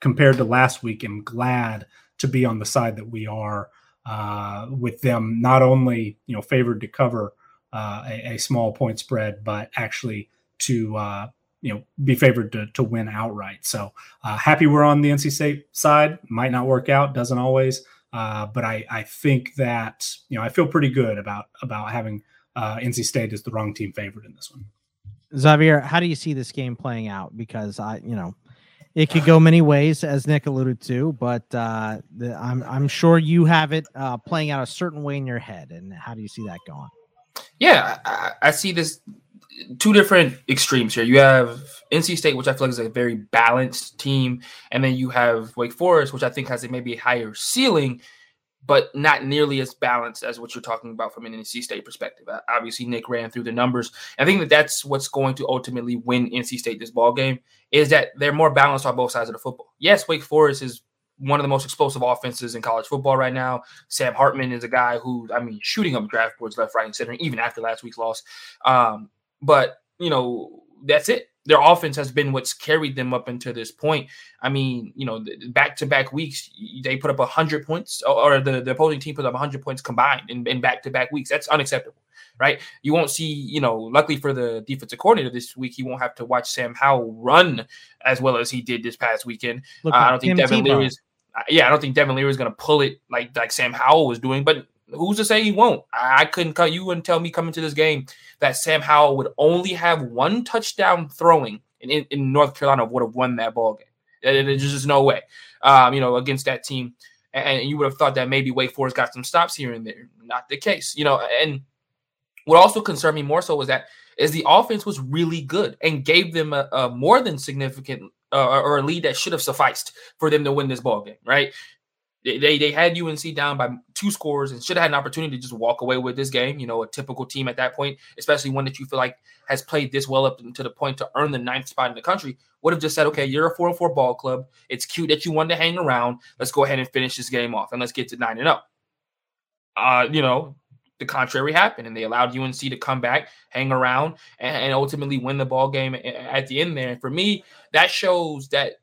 compared to last week, am glad to be on the side that we are uh, with them not only you know favored to cover uh, a, a, small point spread, but actually to uh, you know be favored to, to win outright. So uh, happy we're on the NC State side. Might not work out, doesn't always, uh, but I I think that you know I feel pretty good about about having uh, NC State as the wrong team favorite in this one. Xavier, how do you see this game playing out? Because I, you know, it could go many ways, as Nick alluded to, but uh, the, I'm I'm sure you have it uh, playing out a certain way in your head. And how do you see that going? Yeah, I, I see this two different extremes here. You have NC State, which I feel like is a very balanced team, and then you have Wake Forest, which I think has a maybe higher ceiling but not nearly as balanced as what you're talking about from an NC State perspective. Obviously, Nick ran through the numbers. I think that that's what's going to ultimately win NC State this ball game is that they're more balanced on both sides of the football. Yes, Wake Forest is one of the most explosive offenses in college football right now. Sam Hartman is a guy who, I mean, shooting up draft boards left, right, and center, even after last week's loss. Um, but you know, that's it their offense has been what's carried them up until this point. I mean, you know, back to back weeks, they put up 100 points, or the, the opposing team put up 100 points combined in back to back weeks. That's unacceptable, right? You won't see, you know, luckily for the defensive coordinator this week, he won't have to watch Sam Howell run as well as he did this past weekend. Uh, I don't think Devin Leary is, uh, yeah, I don't think Devin Leary is going to pull it like like Sam Howell was doing, but who's to say he won't? I couldn't cut you and tell me coming to this game that Sam Howell would only have one touchdown throwing in, in, in North Carolina would have won that ball game. There's just no way, um, you know, against that team. And, and you would have thought that maybe Wake Forest got some stops here and there. Not the case, you know. And what also concerned me more so was that is the offense was really good and gave them a, a more than significant uh, or a lead that should have sufficed for them to win this ball game, right? They, they had UNC down by two scores and should have had an opportunity to just walk away with this game. You know, a typical team at that point, especially one that you feel like has played this well up to the point to earn the ninth spot in the country, would have just said, okay, you're a four and four ball club. It's cute that you wanted to hang around. Let's go ahead and finish this game off and let's get to nine and up. Uh, you know, the contrary happened, and they allowed UNC to come back, hang around, and, and ultimately win the ball game at the end there. And for me, that shows that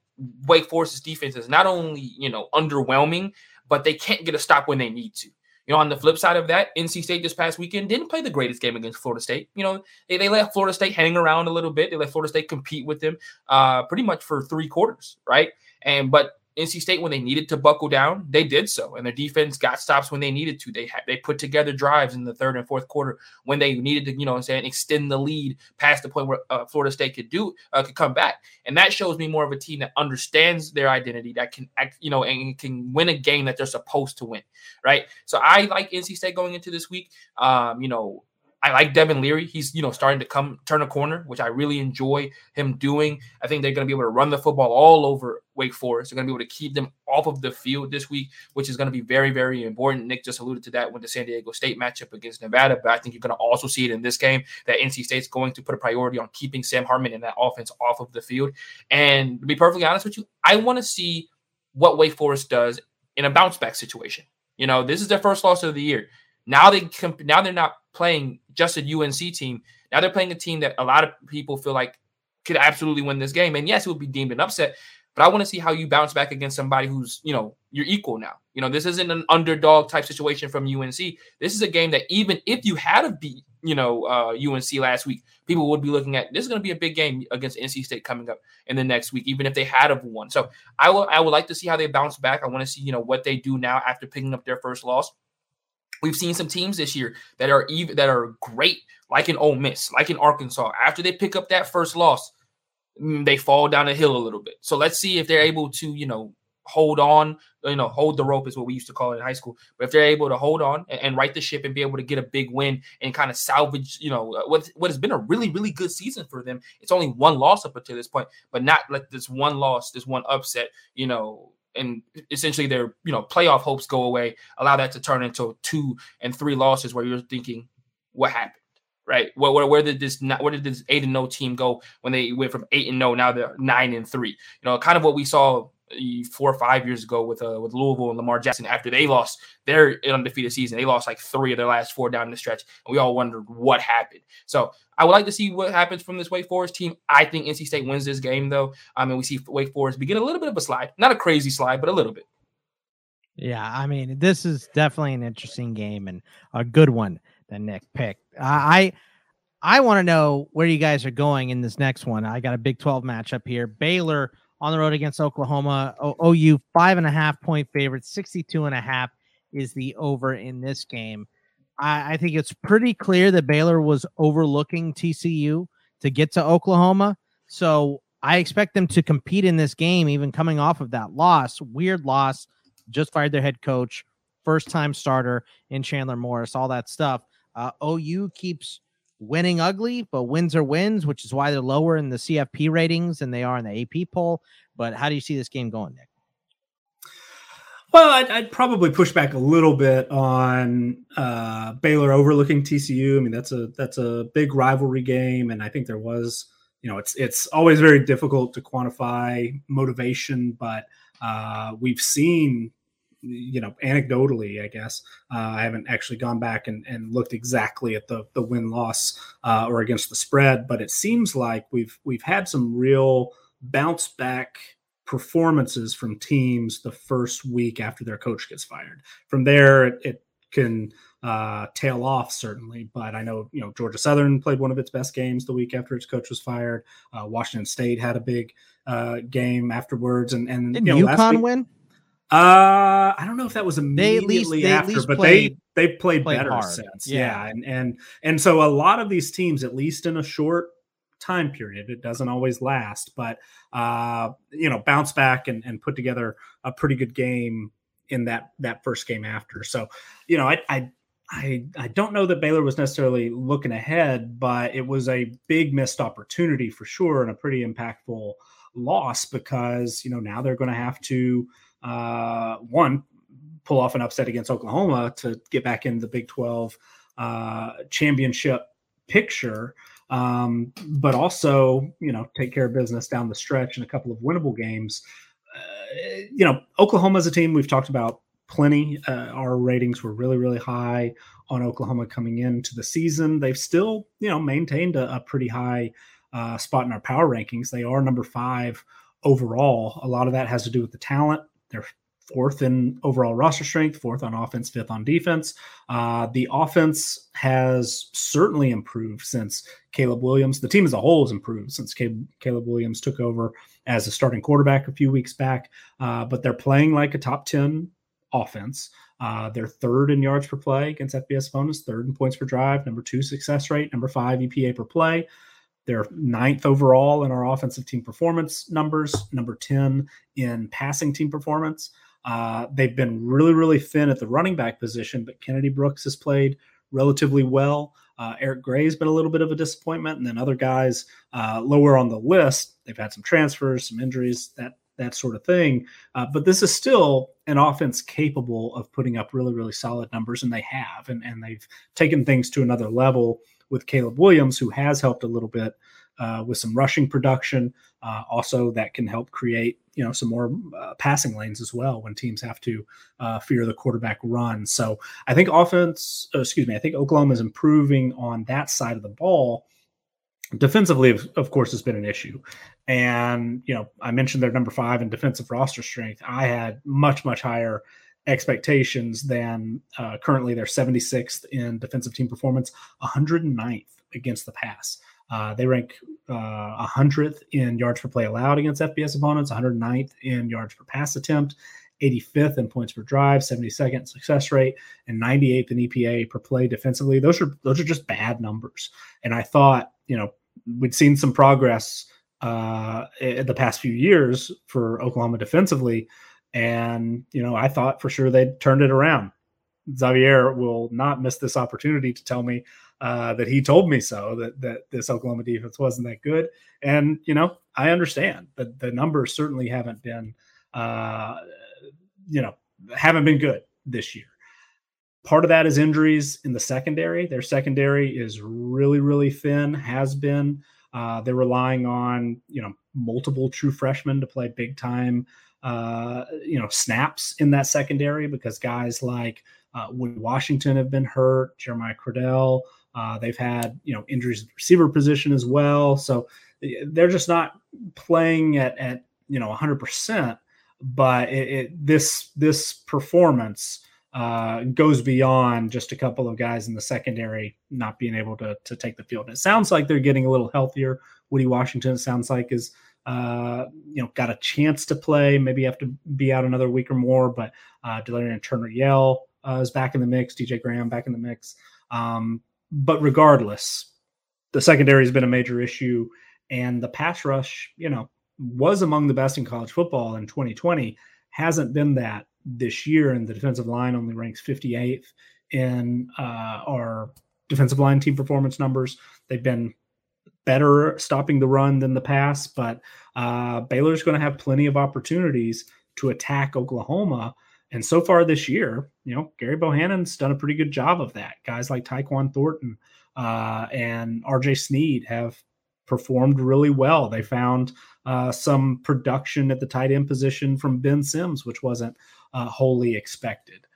Wake Forest's defense is not only you know underwhelming, but they can't get a stop when they need to. You know, on the flip side of that, NC State this past weekend didn't play the greatest game against Florida State. You know, they, they let Florida State hang around a little bit. They let Florida State compete with them uh, pretty much for three quarters, right? And but NC State, when they needed to buckle down, they did so, and their defense got stops when they needed to. They they put together drives in the third and fourth quarter when they needed to, you know, saying extend the lead past the point where uh, Florida State could do uh, could come back, and that shows me more of a team that understands their identity, that can act, you know, and can win a game that they're supposed to win, right? So I like NC State going into this week. Um, you know, I like Devin Leary. He's you know starting to come turn a corner, which I really enjoy him doing. I think they're going to be able to run the football all over Wake Forest. They're going to be able to keep them off of the field this week, which is going to be very very important. Nick just alluded to that with the San Diego State matchup against Nevada, but I think you're going to also see it in this game that NC State's going to put a priority on keeping Sam Hartman and that offense off of the field. And to be perfectly honest with you, I want to see what Wake Forest does in a bounce back situation. You know, this is their first loss of the year Now they now they're not playing just a UNC team. Now they're playing a team that a lot of people feel like could absolutely win this game. And yes, it would be deemed an upset, but I want to see how you bounce back against somebody who's, you know, you're equal now. You know, this isn't an underdog type situation from UNC. This is a game that even if you had a beat, you know, uh, UNC last week, people would be looking at this is going to be a big game against NC State coming up in the next week, even if they had of won. So I will, I would like to see how they bounce back. I want to see, you know, what they do now after picking up their first loss. We've seen some teams this year that are even that are great, like in Ole Miss, like in Arkansas. After they pick up that first loss, mm, they fall down a hill a little bit. So let's see if they're able to, you know, hold on, you know, hold the rope is what we used to call it in high school. But if they're able to hold on and, and right the ship and be able to get a big win and kind of salvage, you know, uh, what what has been a really really good season for them. It's only one loss up until this point, but not let this one loss, this one upset, you know, and essentially their you know playoff hopes go away. Allow that to turn into two and three losses where you're thinking, what happened? Right? Where, where, where did this not where did this eight and no team go when they went from eight and no now they're nine and three? You know, kind of what we saw four or five years ago with uh, with Louisville and Lamar Jackson after they lost their undefeated season. They lost like three of their last four down the stretch, and we all wondered what happened. So I would like to see what happens from this Wake Forest team. I think NC State wins this game though. I mean, we see Wake Forest begin a little bit of a slide, not a crazy slide, but a little bit. Yeah, I mean, this is definitely an interesting game and a good one that Nick picked. I I want to know where you guys are going in this next one. I got a Big 12 matchup here. Baylor on the road against Oklahoma. O- OU five and a half point favorite, 62 and a half is the over in this game. I, I think it's pretty clear that Baylor was overlooking TCU to get to Oklahoma. So I expect them to compete in this game, even coming off of that loss. Weird loss. Just fired their head coach, first time starter in Chandler Morris, all that stuff. Uh, OU keeps winning ugly, but wins are wins, which is why they're lower in the CFP ratings than they are in the AP poll. But how do you see this game going, Nick? Well, I'd, I'd probably push back a little bit on uh, Baylor overlooking TCU. I mean, that's a that's a big rivalry game, and I think there was, you know, it's it's always very difficult to quantify motivation, but uh, we've seen you know, anecdotally, I guess uh, I haven't actually gone back and, and looked exactly at the the win loss uh, or against the spread, but it seems like we've we've had some real bounce back performances from teams the first week after their coach gets fired. From there, it, it can uh, tail off certainly, but I know you know Georgia Southern played one of its best games the week after its coach was fired. Uh, Washington State had a big uh, game afterwards, and and did you know, UConn week, win? Uh, I don't know if that was immediately least, after, but played, they they played, played better hard. since. Yeah. yeah, and and and so a lot of these teams, at least in a short time period, it doesn't always last, but uh, you know, bounce back and and put together a pretty good game in that that first game after. So, you know, I I I, I don't know that Baylor was necessarily looking ahead, but it was a big missed opportunity for sure and a pretty impactful loss because you know now they're going to have to uh, one pull off an upset against Oklahoma to get back in the Big 12 uh, championship picture, um, but also you know take care of business down the stretch in a couple of winnable games. Uh, you know, Oklahoma is a team we've talked about plenty. Uh, our ratings were really, really high on Oklahoma coming into the season. They've still, you know, maintained a, a pretty high uh, spot in our power rankings. They are number five overall. A lot of that has to do with the talent. They're fourth in overall roster strength, fourth on offense, fifth on defense. Uh, the offense has certainly improved since Caleb Williams. The team as a whole has improved since Caleb Williams took over as a starting quarterback a few weeks back. Uh, but they're playing like a top 10 offense. Uh, they're third in yards per play against FBS opponents, third in points per drive, number two success rate, number five EPA per play. They're ninth overall in our offensive team performance numbers, number 10 in passing team performance. Uh, they've been really, really thin at the running back position, but Kennedy Brooks has played relatively well. Uh, Eric Gray's been a little bit of a disappointment, and then other guys uh, lower on the list. They've had some transfers, some injuries, that that sort of thing. Uh, but this is still an offense capable of putting up really, really solid numbers, and they have, and and they've taken things to another level with Caleb Williams, who has helped a little bit uh, with some rushing production. Uh, also, that can help create you know some more uh, passing lanes as well when teams have to uh, fear the quarterback run. So I think offense, uh, excuse me, I think Oklahoma is improving on that side of the ball. Defensively, of, of course, has been an issue, and you know I mentioned their number five in defensive roster strength. I had much much higher expectations than uh, currently they're 76th in defensive team performance, 109th against the pass. Uh, they rank uh, 100th in yards per play allowed against FBS opponents, 109th in yards per pass attempt, 85th in points per drive, 72nd success rate, and 98th in EPA per play defensively. Those are those are just bad numbers. And I thought, you know, we'd seen some progress uh, in the past few years for Oklahoma defensively, and you know, I thought for sure they'd turned it around. Xavier will not miss this opportunity to tell me uh, that he told me so that that this Oklahoma defense wasn't that good. And you know, I understand that the numbers certainly haven't been, uh, you know, haven't been good this year. Part of that is injuries in the secondary. Their secondary is really, really thin. Has been. Uh, they're relying on you know multiple true freshmen to play big time uh, you know snaps in that secondary because guys like uh, Woody Washington have been hurt, Jeremiah Criddell. Uh, they've had you know injuries at the receiver position as well, so they're just not playing at at you know 100. percent But it, it, this this performance uh, goes beyond just a couple of guys in the secondary not being able to to take the field. It sounds like they're getting a little healthier. Woody Washington sounds like is uh, you know, got a chance to play. Maybe have to be out another week or more. But uh, Delarrin Turner Yell uh, is back in the mix. DJ Graham back in the mix. Um, but regardless, the secondary has been a major issue, and the pass rush, you know, was among the best in college football in 2020. Hasn't been that this year, and the defensive line only ranks 58th in uh, our defensive line team performance numbers. They've been better stopping the run than the pass, but uh, Baylor's going to have plenty of opportunities to attack Oklahoma. And so far this year, you know, Gary Bohanon's done a pretty good job of that. Guys like Tyquan Thornton uh, and RJ Sneed have performed really well. They found uh, some production at the tight end position from Ben Sims, which wasn't uh, wholly expected.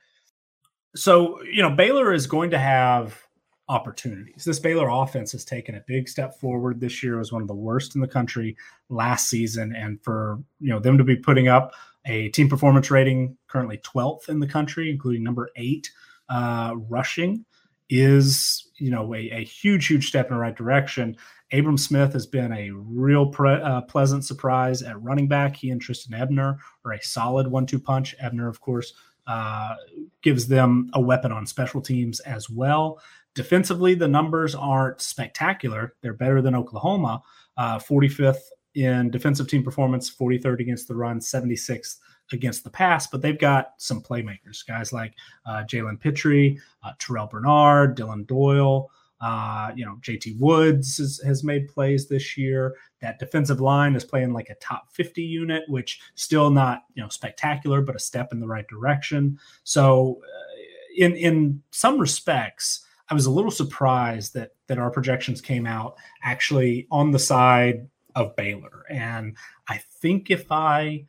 So, you know, Baylor is going to have opportunities. This Baylor offense has taken a big step forward this year. It was one of the worst in the country last season, and for you know them to be putting up a team performance rating currently 12th in the country, including number eight uh, rushing, is you know a, a, huge, huge step in the right direction. Abram Smith has been a real pre- uh, pleasant surprise at running back. He and Trestan Ebner are a solid one-two punch. Ebner, of course, uh, gives them a weapon on special teams as well. Defensively, the numbers aren't spectacular. They're better than Oklahoma, uh, 45th in defensive team performance, 43rd against the run, 76th against the pass, but they've got some playmakers, guys like uh, Jalen Pitre, uh, Terrell Bernard, Dillon Doyle. Uh, you know, JT Woods has, has, made plays this year. That defensive line is playing like a top 50 unit, which still not, you know, spectacular, but a step in the right direction. So, uh, in in some respects, I was a little surprised that that our projections came out actually on the side of Baylor, and I think if I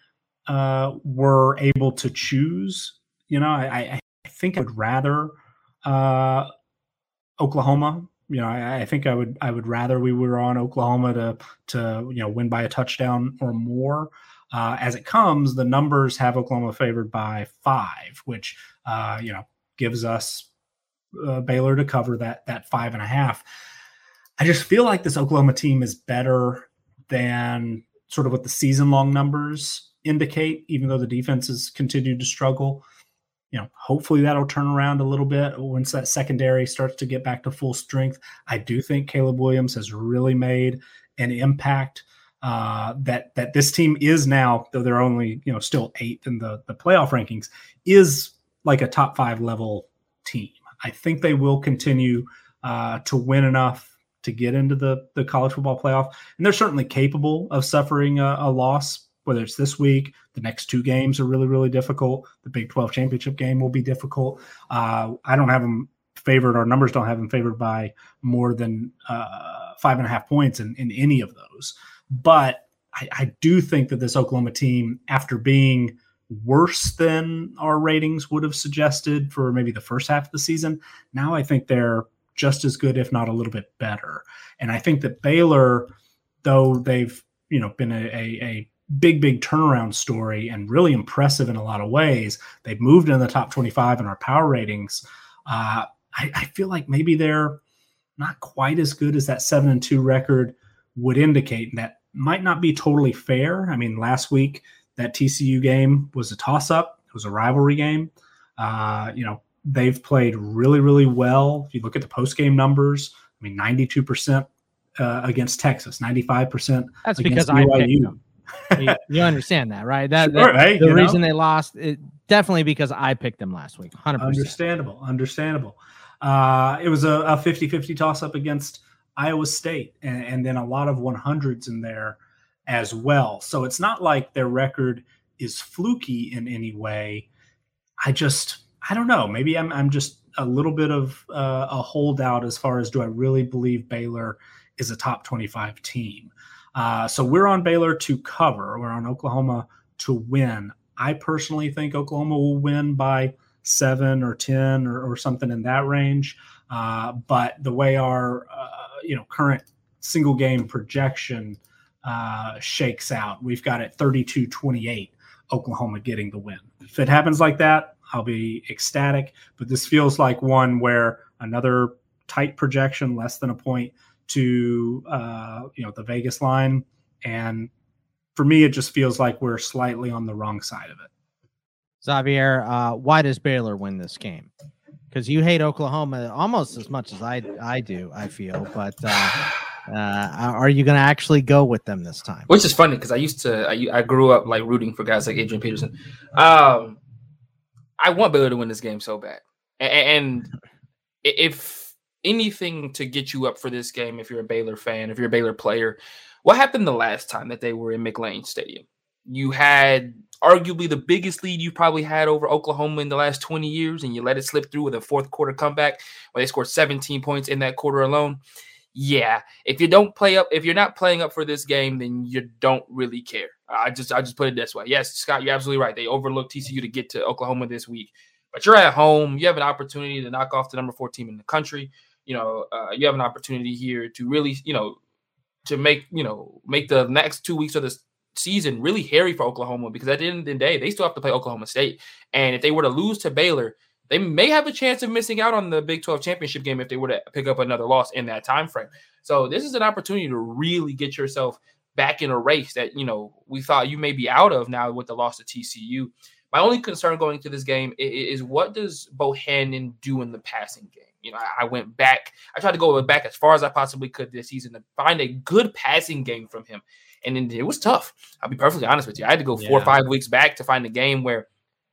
uh, were able to choose, you know, I, I think I would rather uh, Oklahoma. You know, I, I, think I would I would rather we were on Oklahoma to to you know win by a touchdown or more. Uh, as it comes, the numbers have Oklahoma favored by five, which uh, you know gives us uh, Baylor to cover that that five and a half. I just feel like this Oklahoma team is better than sort of what the season long numbers indicate, even though the defense has continued to struggle. You know, hopefully that'll turn around a little bit once that secondary starts to get back to full strength. I do think Caleb Williams has really made an impact. Uh, that that this team is now, though they're only you know still eighth in the the playoff rankings, is like a top five level team. I think they will continue uh, to win enough to get into the, the college football playoff. And they're certainly capable of suffering a, a loss, whether it's this week, the next two games are really, really difficult. The Big 12 championship game will be difficult. Uh, I don't have them favored. Our numbers don't have them favored by more than uh, five and a half points in, in any of those. But I, I do think that this Oklahoma team, after being worse than our ratings would have suggested for maybe the first half of the season, now I think they're just as good, if not a little bit better. And I think that Baylor, though they've you know been a, a, a big, big turnaround story and really impressive in a lot of ways. They've moved in the top 25 in our power ratings. Uh, I, I, feel like maybe they're not quite as good as that seven and two record would indicate. And that might not be totally fair. I mean, last week that TCU game was a toss up. It was a rivalry game. Uh, you know, they've played really, really well. If you look at the post game numbers, I mean, 92% uh, against Texas, 95% That's because BYU. I picked them you, you, understand that, right? That, sure, that the reason know? they lost it definitely because I picked them last week. 100%. Understandable. Understandable. Uh, it was a, a 50-50 toss up against Iowa State and, and then a lot of 100s in there as well. So it's not like their record is fluky in any way. I just I don't know. Maybe I'm I'm just a little bit of uh, a holdout as far as do I really believe Baylor is a top 25 team. Uh, so we're on Baylor to cover. We're on Oklahoma to win. I personally think Oklahoma will win by seven or ten or, or something in that range. Uh, but the way our uh, you know current single game projection uh, shakes out, we've got it 32-28 Oklahoma getting the win. If it happens like that, I'll be ecstatic. But this feels like one where another tight projection, less than a point to uh, you know the Vegas line, and for me, it just feels like we're slightly on the wrong side of it. Xavier, uh, why does Baylor win this game? Because you hate Oklahoma almost as much as I I do. I feel, but uh, uh, are you going to actually go with them this time? Which is funny because I used to I, I grew up like rooting for guys like Adrian Peterson. Um, I want Baylor to win this game so bad, and, if anything to get you up for this game if you're a Baylor fan, if you're a Baylor player. What happened the last time that they were in McLane Stadium? You had arguably the biggest lead you probably had over Oklahoma in the last 20 years, and you let it slip through with a fourth quarter comeback where they scored 17 points in that quarter alone. Yeah, if you don't play up, if you're not playing up for this game, then you don't really care. I just, I just put it this way. Yes, Scott, you're absolutely right. They overlooked TCU to get to Oklahoma this week, but you're at home. You have an opportunity to knock off the number four team in the country you know, uh, you have an opportunity here to really, you know, to make, you know, make the next two weeks of the season really hairy for Oklahoma because at the end of the day, they still have to play Oklahoma State. And if they were to lose to Baylor, they may have a chance of missing out on the Big 12 championship game if they were to pick up another loss in that time frame. So this is an opportunity to really get yourself back in a race that you know we thought you may be out of now with the loss to TCU. My only concern going to this game is, is what does Bohanon do in the passing game? You know, I, I went back. I tried to go back as far as I possibly could this season to find a good passing game from him, and it was tough. I'll be perfectly honest with you. I had to go four or five weeks back to find a game where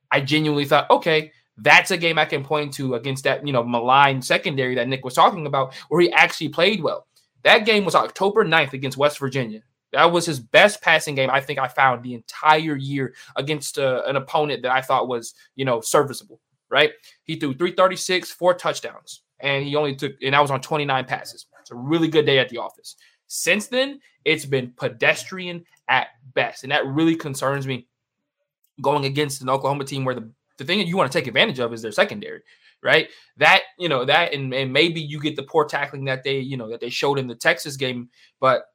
I genuinely thought, okay, that's a game I can point to against that you know maligned secondary that Nick was talking about, where he actually played well. That game was October 9th against West Virginia. That was his best passing game I think I found the entire year against uh, an opponent that I thought was, you know, serviceable, right? He threw 336, four touchdowns, and he only took, and I was on 29 passes. It's a really good day at the office. Since then, it's been pedestrian at best. And that really concerns me going against an Oklahoma team where the, the thing that you want to take advantage of is their secondary, right? That, you know, that and, and maybe you get the poor tackling that they, you know, that they showed in the Texas game, but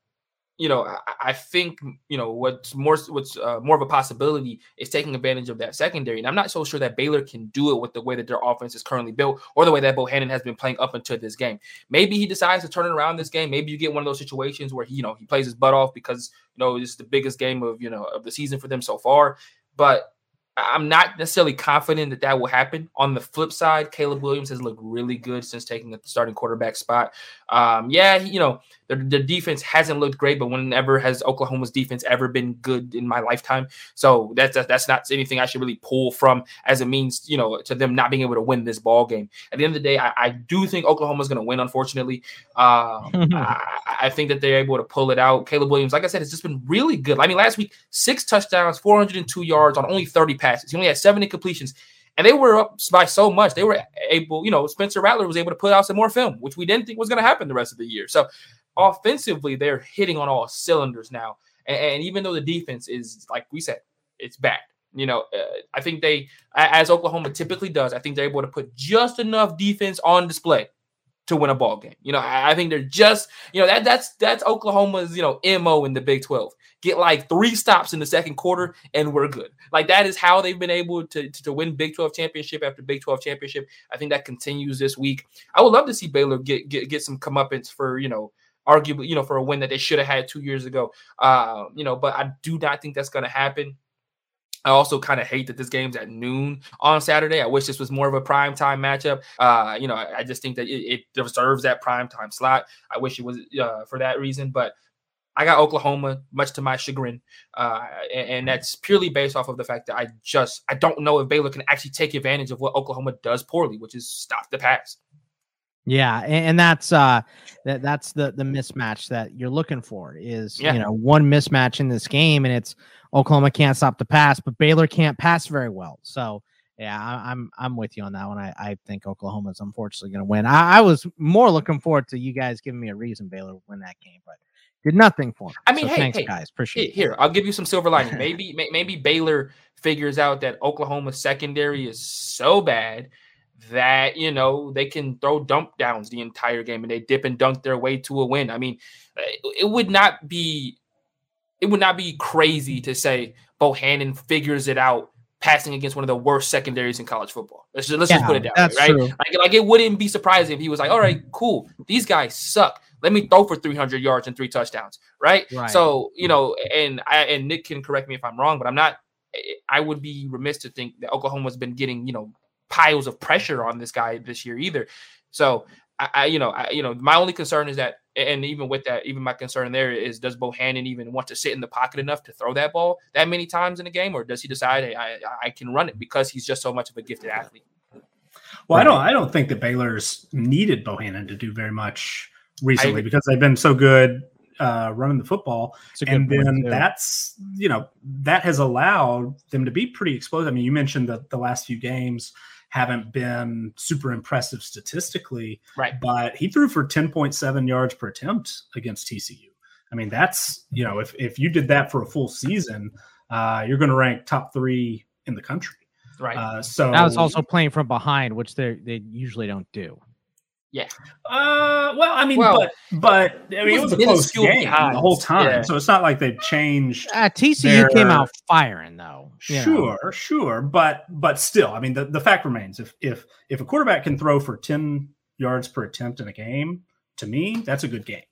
you know, I, I, think you know what's more what's uh, more of a possibility is taking advantage of that secondary, and I'm not so sure that Baylor can do it with the way that their offense is currently built or the way that Bohanon has been playing up until this game. Maybe he decides to turn it around this game. Maybe you get one of those situations where he, you know, he plays his butt off because you know this is the biggest game of you know of the season for them so far. But I'm not necessarily confident that that will happen. On the flip side, Caleb Williams has looked really good since taking the starting quarterback spot. Um, yeah, you know, the, the, defense hasn't looked great, but whenever has Oklahoma's defense ever been good in my lifetime? So that's that's not anything I should really pull from as it means, you know, to them not being able to win this ball game. At the end of the day, I, I do think Oklahoma's going to win. Unfortunately, um, (laughs) I, I, think that they're able to pull it out. Caleb Williams, like I said, has just been really good. I mean, last week six touchdowns, 402 yards on only 30 passes. He only had seven incompletions. and they were up by so much. They were able, you know, Spencer Rattler was able to put out some more film, which we didn't think was going to happen the rest of the year. So offensively, they're hitting on all cylinders now. And, and even though the defense is, like we said, it's bad. You know, uh, I think they, as Oklahoma typically does, I think they're able to put just enough defense on display to win a ball game. You know, I, I think they're just, you know, that that's that's Oklahoma's, you know, MO in the Big 12. Get like three stops in the second quarter and we're good. Like that is how they've been able to, to, to win Big 12 championship after Big 12 championship. I think that continues this week. I would love to see Baylor get get, get some comeuppance for, you know, arguably, you know, for a win that they should have had two years ago. Uh, you know, but I do not think that's to happen. I also kind of hate that this game's at noon on Saturday. I wish this was more of a prime time matchup. Uh, you know, I, I just think that it, it, deserves that prime time slot. I wish it was uh, for that reason, but I got Oklahoma, much to my chagrin, uh, and, and, that's purely based off of the fact that I just I don't know if Baylor can actually take advantage of what Oklahoma does poorly, which is stop the pass. Yeah, and, that's uh that that's the the mismatch that you're looking for is yeah. you know one mismatch in this game, and it's Oklahoma can't stop the pass, but Baylor can't pass very well. So yeah, I, am I'm, I'm with you on that one. I, I think Oklahoma's unfortunately going to win. I, I, was more looking forward to you guys giving me a reason Baylor win that game, but did nothing for me. I mean, so hey, thanks hey, guys, appreciate it. here. I'll give you some silver lining. (laughs) Maybe maybe Baylor figures out that Oklahoma secondary is so bad that you know they can throw dump downs the entire game and they dip and dunk their way to a win. I mean, it would not be it would not be crazy to say Bohanon figures it out passing against one of the worst secondaries in college football. Let's just, let's yeah, just put it down, right? True. Like, like it wouldn't be surprising if he was like, "All right, cool, these guys suck. Let me throw for 300 yards and three touchdowns." Right? right. So you know, and I and Nick can correct me if I'm wrong, but I'm not. I would be remiss to think that Oklahoma's been getting you know piles of pressure on this guy this year either. So I, I you know, I, you know, my only concern is that and even with that, even my concern there is does Bohanon even want to sit in the pocket enough to throw that ball that many times in a game, or does he decide hey, I, I can run it because he's just so much of a gifted athlete? Well, I don't I don't think that Baylor's needed Bohanon to do very much recently because they've been so good uh, running the football, and then that's you know that has allowed them to be pretty explosive. I mean, you mentioned that the last few games haven't been super impressive statistically. Right. But he threw for 10.7 yards per attempt against TCU. I mean, that's, you know, if, if you did that for a full season, uh, you're going to rank top three in the country. Right. Uh, so that was also playing from behind, which they they usually don't do. Yeah. Uh, well, I mean, well, but but I mean, it was, it was a close game behind. the whole time, yeah. so it's not like they've changed. Uh, TCU their... came out firing, though. Sure, know. sure, but but still, I mean, the, the fact remains: if if if a quarterback can throw for ten yards per attempt in a game, to me, that's a good game.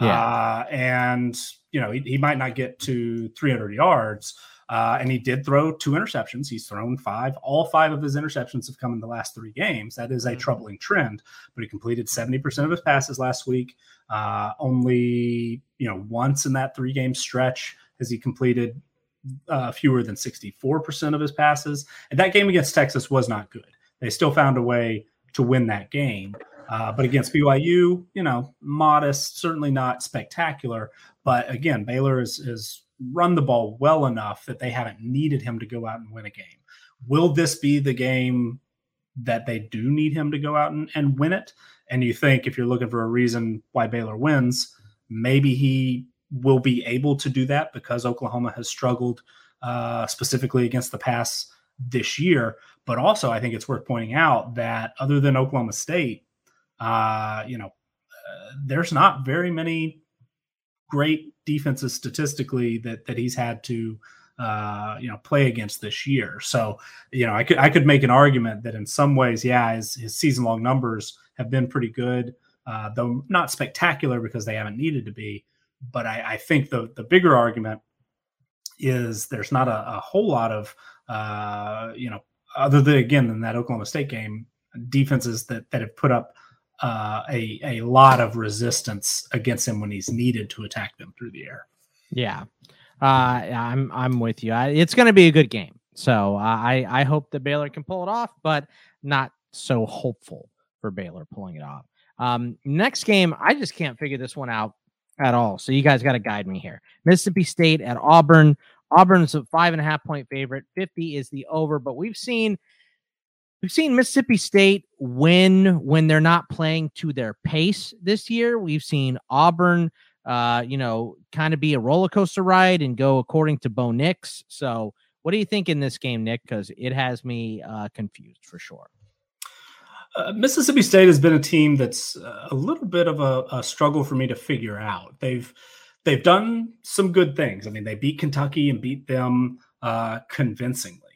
Yeah, uh, and you know, he, he might not get to 300 yards, uh, and he did throw two interceptions. He's thrown five. All five of his interceptions have come in the last three games. That is a mm-hmm. troubling trend. But he completed 70% of his passes last week. Uh, only, you know, once in that three game stretch has he completed uh, fewer than 64% of his passes. And that game against Texas was not good. They still found a way to win that game. Uh, but against BYU, you know, modest, certainly not spectacular. But again, Baylor is, is run the ball well enough that they haven't needed him to go out and win a game. Will this be the game that they do need him to go out and, and win it? And you think if you're looking for a reason why Baylor wins, maybe he will be able to do that because Oklahoma has struggled uh, specifically against the pass this year. But also, I think it's worth pointing out that other than Oklahoma State, uh, you know, uh, there's not very many great defenses statistically that that he's had to uh, you know play against this year. So you know I could I could make an argument that in some ways, yeah, his, his season long numbers have been pretty good, uh, though not spectacular because they haven't needed to be. But I, I think the the bigger argument is there's not a, a whole lot of uh, you know other than again than that Oklahoma State game defenses that that have put up uh, a a lot of resistance against him when he's needed to attack them through the air. Yeah, uh, I'm I'm with you. I, it's going to be a good game, so uh, I I hope that Baylor can pull it off, but not so hopeful for Baylor pulling it off. Um, next game, I just can't figure this one out at all. So you guys got to guide me here. Mississippi State at Auburn. Auburn's a five and a half point favorite. 50 is the over, but we've seen We've seen Mississippi State win when they're not playing to their pace this year. We've seen Auburn, uh, you know, kind of be a roller coaster ride and go according to Bo Nix. So, what do you think in this game, Nick? Because it has me uh, confused for sure. Uh, Mississippi State has been a team that's a little bit of a, a, struggle for me to figure out. They've they've done some good things. I mean, they beat Kentucky and beat them uh, convincingly.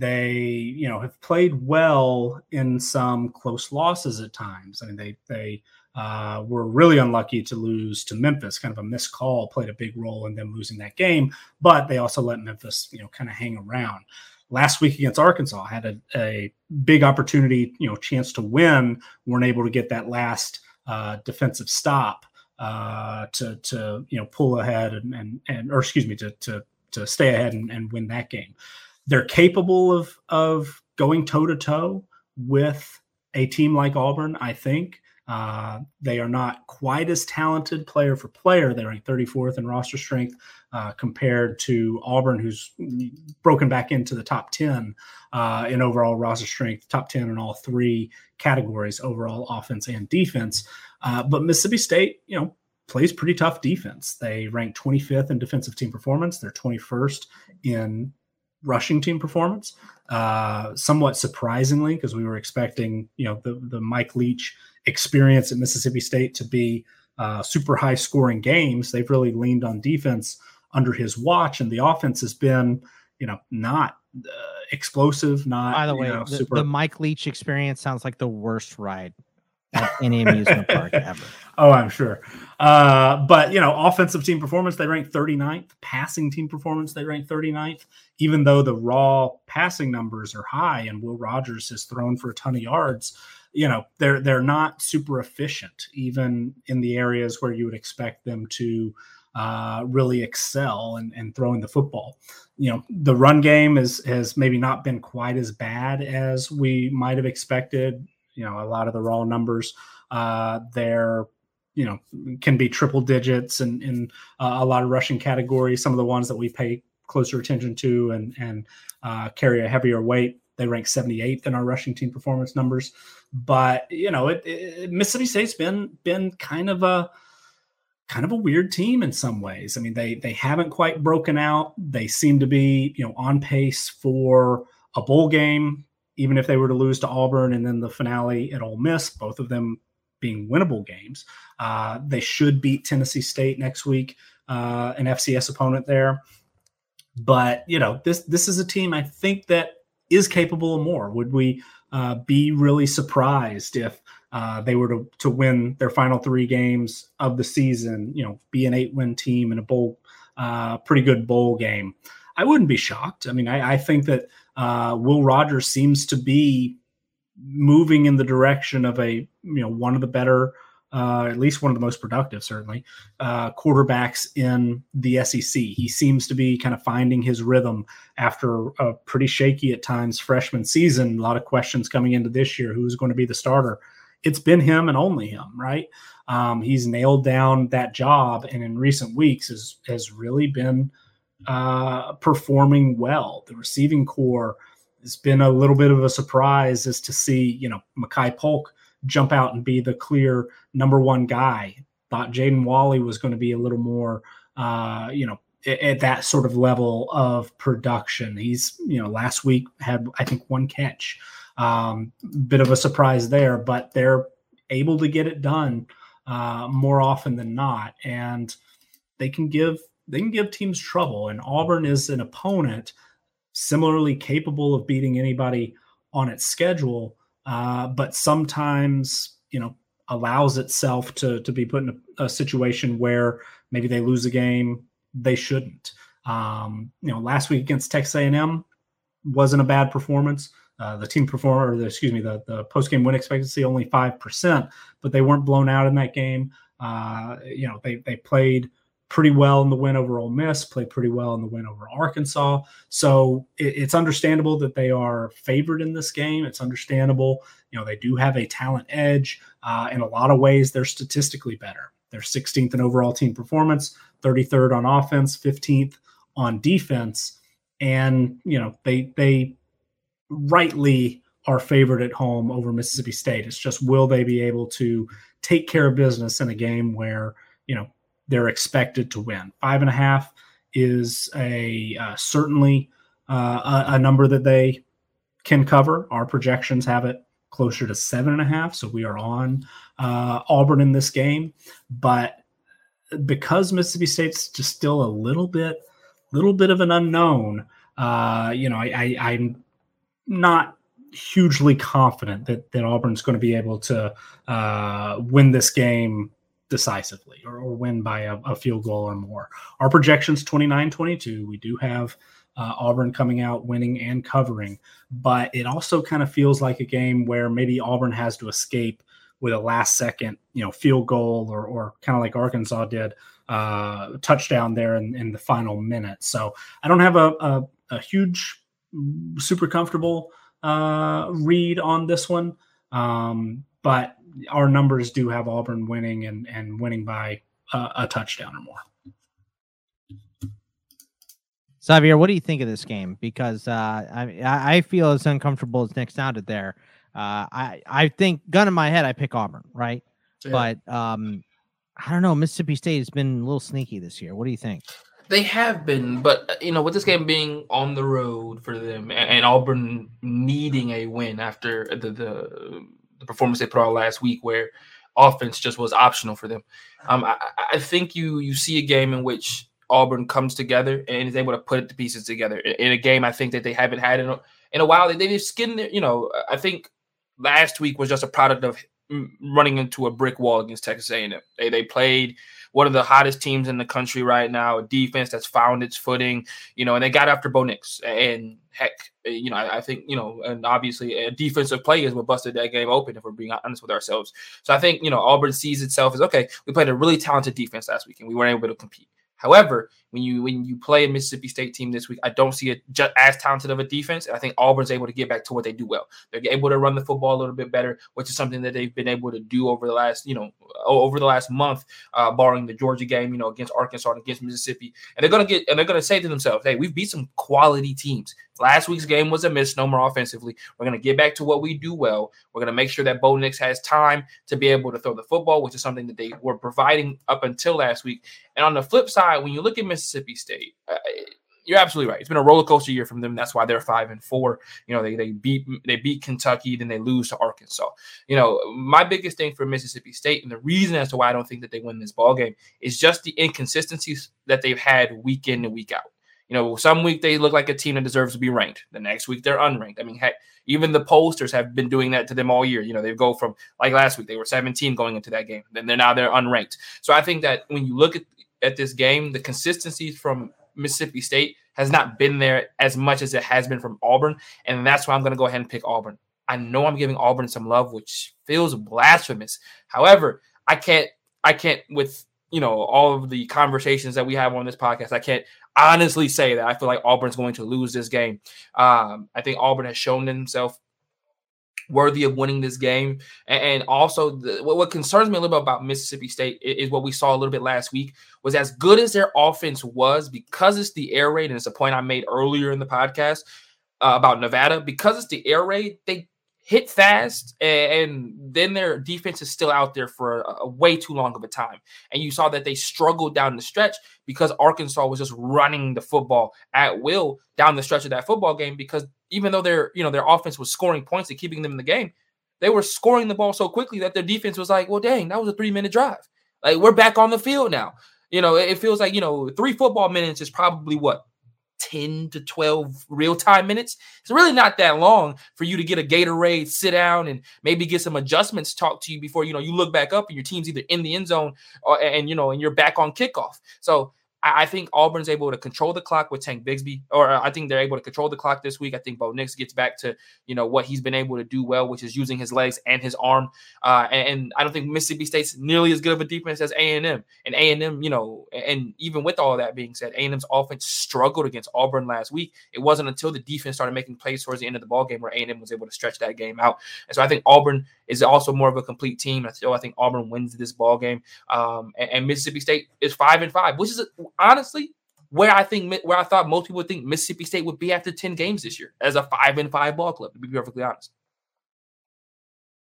They, you know, have played well in some close losses at times. I mean, they they uh, were really unlucky to lose to Memphis. Kind of a missed call played a big role in them losing that game, but they also let Memphis, you know, kind of hang around. Last week against Arkansas, had a, a big opportunity, you know, chance to win. weren't able to get that last uh, defensive stop uh, to to you know pull ahead and and, and or excuse me to to to stay ahead and, and win that game they're capable of of going toe to toe with a team like Auburn. I think uh, they are not quite as talented player for player. They're ranked 34th in roster strength uh, compared to Auburn, who's broken back into the top 10 uh, in overall roster strength, top 10 in all three categories, overall offense and defense. Uh, but Mississippi State, you know, plays pretty tough defense. They rank 25th in defensive team performance. They're 21st in rushing team performance. Uh, somewhat surprisingly, because we were expecting, you know, the the Mike Leach experience at Mississippi State to be uh, super high scoring games. They've really leaned on defense under his watch, and the offense has been, you know, not uh, explosive. Not by the way, know, the, super... the Mike Leach experience sounds like the worst ride at any amusement park ever. (laughs) Oh, I'm sure. Uh, but you know, offensive team performance, they rank 39th. Passing team performance, they rank 39th. Even though the raw passing numbers are high, and Will Rogers has thrown for a ton of yards, you know, they're they're not super efficient, even in the areas where you would expect them to uh, really excel and, and throwing the football. You know, the run game is has maybe not been quite as bad as we might have expected you know a lot of the raw numbers uh, there you know can be triple digits and in uh, a lot of rushing categories. Some of the ones that we pay closer attention to and and uh, carry a heavier weight they rank 78th in our rushing team performance numbers. But you know it, it, mississippi state's been been kind of a kind of a weird team in some ways. I mean they they haven't quite broken out. They seem to be you know on pace for a bowl game even if they were to lose to Auburn and then the finale at Ole Miss, both of them being winnable games, uh, they should beat Tennessee State next week, uh, an FCS opponent there. But you know, this this is a team I think that is capable of more. Would we uh, be really surprised if uh, they were to, to win their final three games of the season? You know, be an eight win team in a bowl, uh, pretty good bowl game. I wouldn't be shocked. I mean, I, I think that uh, Will Rogers seems to be moving in the direction of a you know one of the better, uh, at least one of the most productive, certainly uh, quarterbacks in the SEC. He seems to be kind of finding his rhythm after a pretty shaky at times freshman season. A lot of questions coming into this year: who's going to be the starter? It's been him and only him, right? Um, he's nailed down that job, and in recent weeks has has really been uh, performing well. The receiving corps has been a little bit of a surprise as to see, you know, Makai Polk jump out and be the clear number one guy. Thought Jaden Walley was going to be a little more, uh, you know, at that sort of level of production. He's, you know, last week had, I think, one catch. Um, bit of a surprise there, but they're able to get it done uh, more often than not. And they can give they can give teams trouble. And Auburn is an opponent similarly capable of beating anybody on its schedule, uh, but sometimes you know allows itself to to be put in a, a situation where maybe they lose a game they shouldn't. Um, you know, last week against Texas A&M wasn't a bad performance. Uh, the team performer, the, excuse me, the, the post game win expectancy only five percent, but they weren't blown out in that game. Uh, you know, they they played pretty well in the win over Ole Miss, played pretty well in the win over Arkansas. So it, it's understandable that they are favored in this game. It's understandable, you know, they do have a talent edge. Uh, in a lot of ways, they're statistically better. They're 16th in overall team performance, 33rd on offense, 15th on defense, and you know they they rightly are favored at home over Mississippi State. It's just will they be able to take care of business in a game where you know they're expected to win. Five and a half is a uh, certainly uh, a, a, number that they can cover. Our projections have it closer to seven and a half, so we are on uh, Auburn in this game. But because Mississippi State's just still a little bit, little bit of an unknown, uh, you know, I, I, I'm not hugely confident that that Auburn's going to be able to uh, win this game decisively or, or win by a, a, field goal or more. Our projections 29-22. We do have uh, Auburn coming out winning and covering, but it also kind of feels like a game where maybe Auburn has to escape with a last second, you know, field goal or or kind of like Arkansas did uh, touchdown there in, in the final minute. So I don't have a, a, a huge, super comfortable uh, read on this one. Um, but our numbers do have Auburn winning and, and winning by a, a touchdown or more. Xavier, what do you think of this game? Because uh, I I feel as uncomfortable as Nick sounded there. Uh, I I think gun in my head, I pick Auburn, right? Yeah. But um, I don't know. Mississippi State has been a little sneaky this year. What do you think? They have been, but you know, with this game being on the road for them and, and Auburn needing a win after the, the, the performance they put on last week, where offense just was optional for them, um, I, I think you you see a game in which Auburn comes together and is able to put the pieces together in a game. I think that they haven't had in a, in a while. They, they just skinned their, you know. I think last week was just a product of running into a brick wall against Texas A&M. They they played one of the hottest teams in the country right now, a defense that's found its footing, you know, and they got after Bo Nix. And heck, eh, you know, I, I, think, you know, and obviously a defensive play is what busted that game open, if we're being honest with ourselves. So I think, you know, Auburn sees itself as okay, we played a really talented defense last week and we weren't able to compete. However, when you when you play a Mississippi State team this week, I don't see it just as talented of a defense. I think Auburn's able to get back to what they do well. They're able to run the football a little bit better, which is something that they've been able to do over the last you know over the last month, uh, barring the Georgia game, you know, against Arkansas and against Mississippi. And they're gonna get and they're gonna say to themselves, "Hey, we've beat some quality teams. Last week's game was a misnomer offensively. We're gonna get back to what we do well. We're gonna make sure that Bo Nix has time to be able to throw the football, which is something that they were providing up until last week. And on the flip side, when you look at Mississippi State, uh, you're absolutely right. It's been a roller coaster year from them. That's why they're five and four. You know, they they beat they beat Kentucky, then they lose to Arkansas. You know, my biggest thing for Mississippi State, and the reason as to why I don't think that they win this ball game is just the inconsistencies that they've had week in and week out. You know, some week they look like a team that deserves to be ranked. The next week they're unranked. I mean, heck, even the posters have been doing that to them all year. You know, they go from like last week they were 17 going into that game, then they're now they're unranked. So I think that when you look at at this game, the consistency from Mississippi State has not been there as much as it has been from Auburn, and that's why I'm going to go ahead and pick Auburn. I know I'm giving Auburn some love, which feels blasphemous. However, I can't, I can't with you know all of the conversations that we have on this podcast. I can't honestly say that I feel like Auburn's going to lose this game. Um, I think Auburn has shown themselves worthy of winning this game. And, also, the, what, concerns me a little bit about Mississippi State is, what we saw a little bit last week was as good as their offense was because it's the air raid, and it's a point I made earlier in the podcast uh, about Nevada. Because it's the air raid, they hit fast, and, and, then their defense is still out there for a, a, way too long of a time. And you saw that they struggled down the stretch because Arkansas was just running the football at will down the stretch of that football game because even though their you know their offense was scoring points and keeping them in the game, they were scoring the ball so quickly that their defense was like, well, dang, that was a three minute drive. Like we're back on the field now. You know, it feels like you know three football minutes is probably what 10 to 12 real time minutes. It's really not that long for you to get a Gatorade, sit down, and maybe get some adjustments talked to you before you know you look back up and your team's either in the end zone or and you know and you're back on kickoff. So I, think Auburn's able to control the clock with Tank Bigsby, or uh, I think they're able to control the clock this week. I think Bo Nix gets back to you know what he's been able to do well, which is using his legs and his arm. Uh, and, and, I don't think Mississippi State's nearly as good of a defense as A and M. And A and M, you know, and even with all that being said, A and M's offense struggled against Auburn last week. It wasn't until the defense started making plays towards the end of the ball game where A and M was able to stretch that game out. And so I think Auburn is also more of a complete team. I still I think Auburn wins this ball game. Um, and, and Mississippi State is five and five, which is honestly where I think where I thought most people would think Mississippi State would be after 10 games this year as a five and five ball club, to be perfectly honest.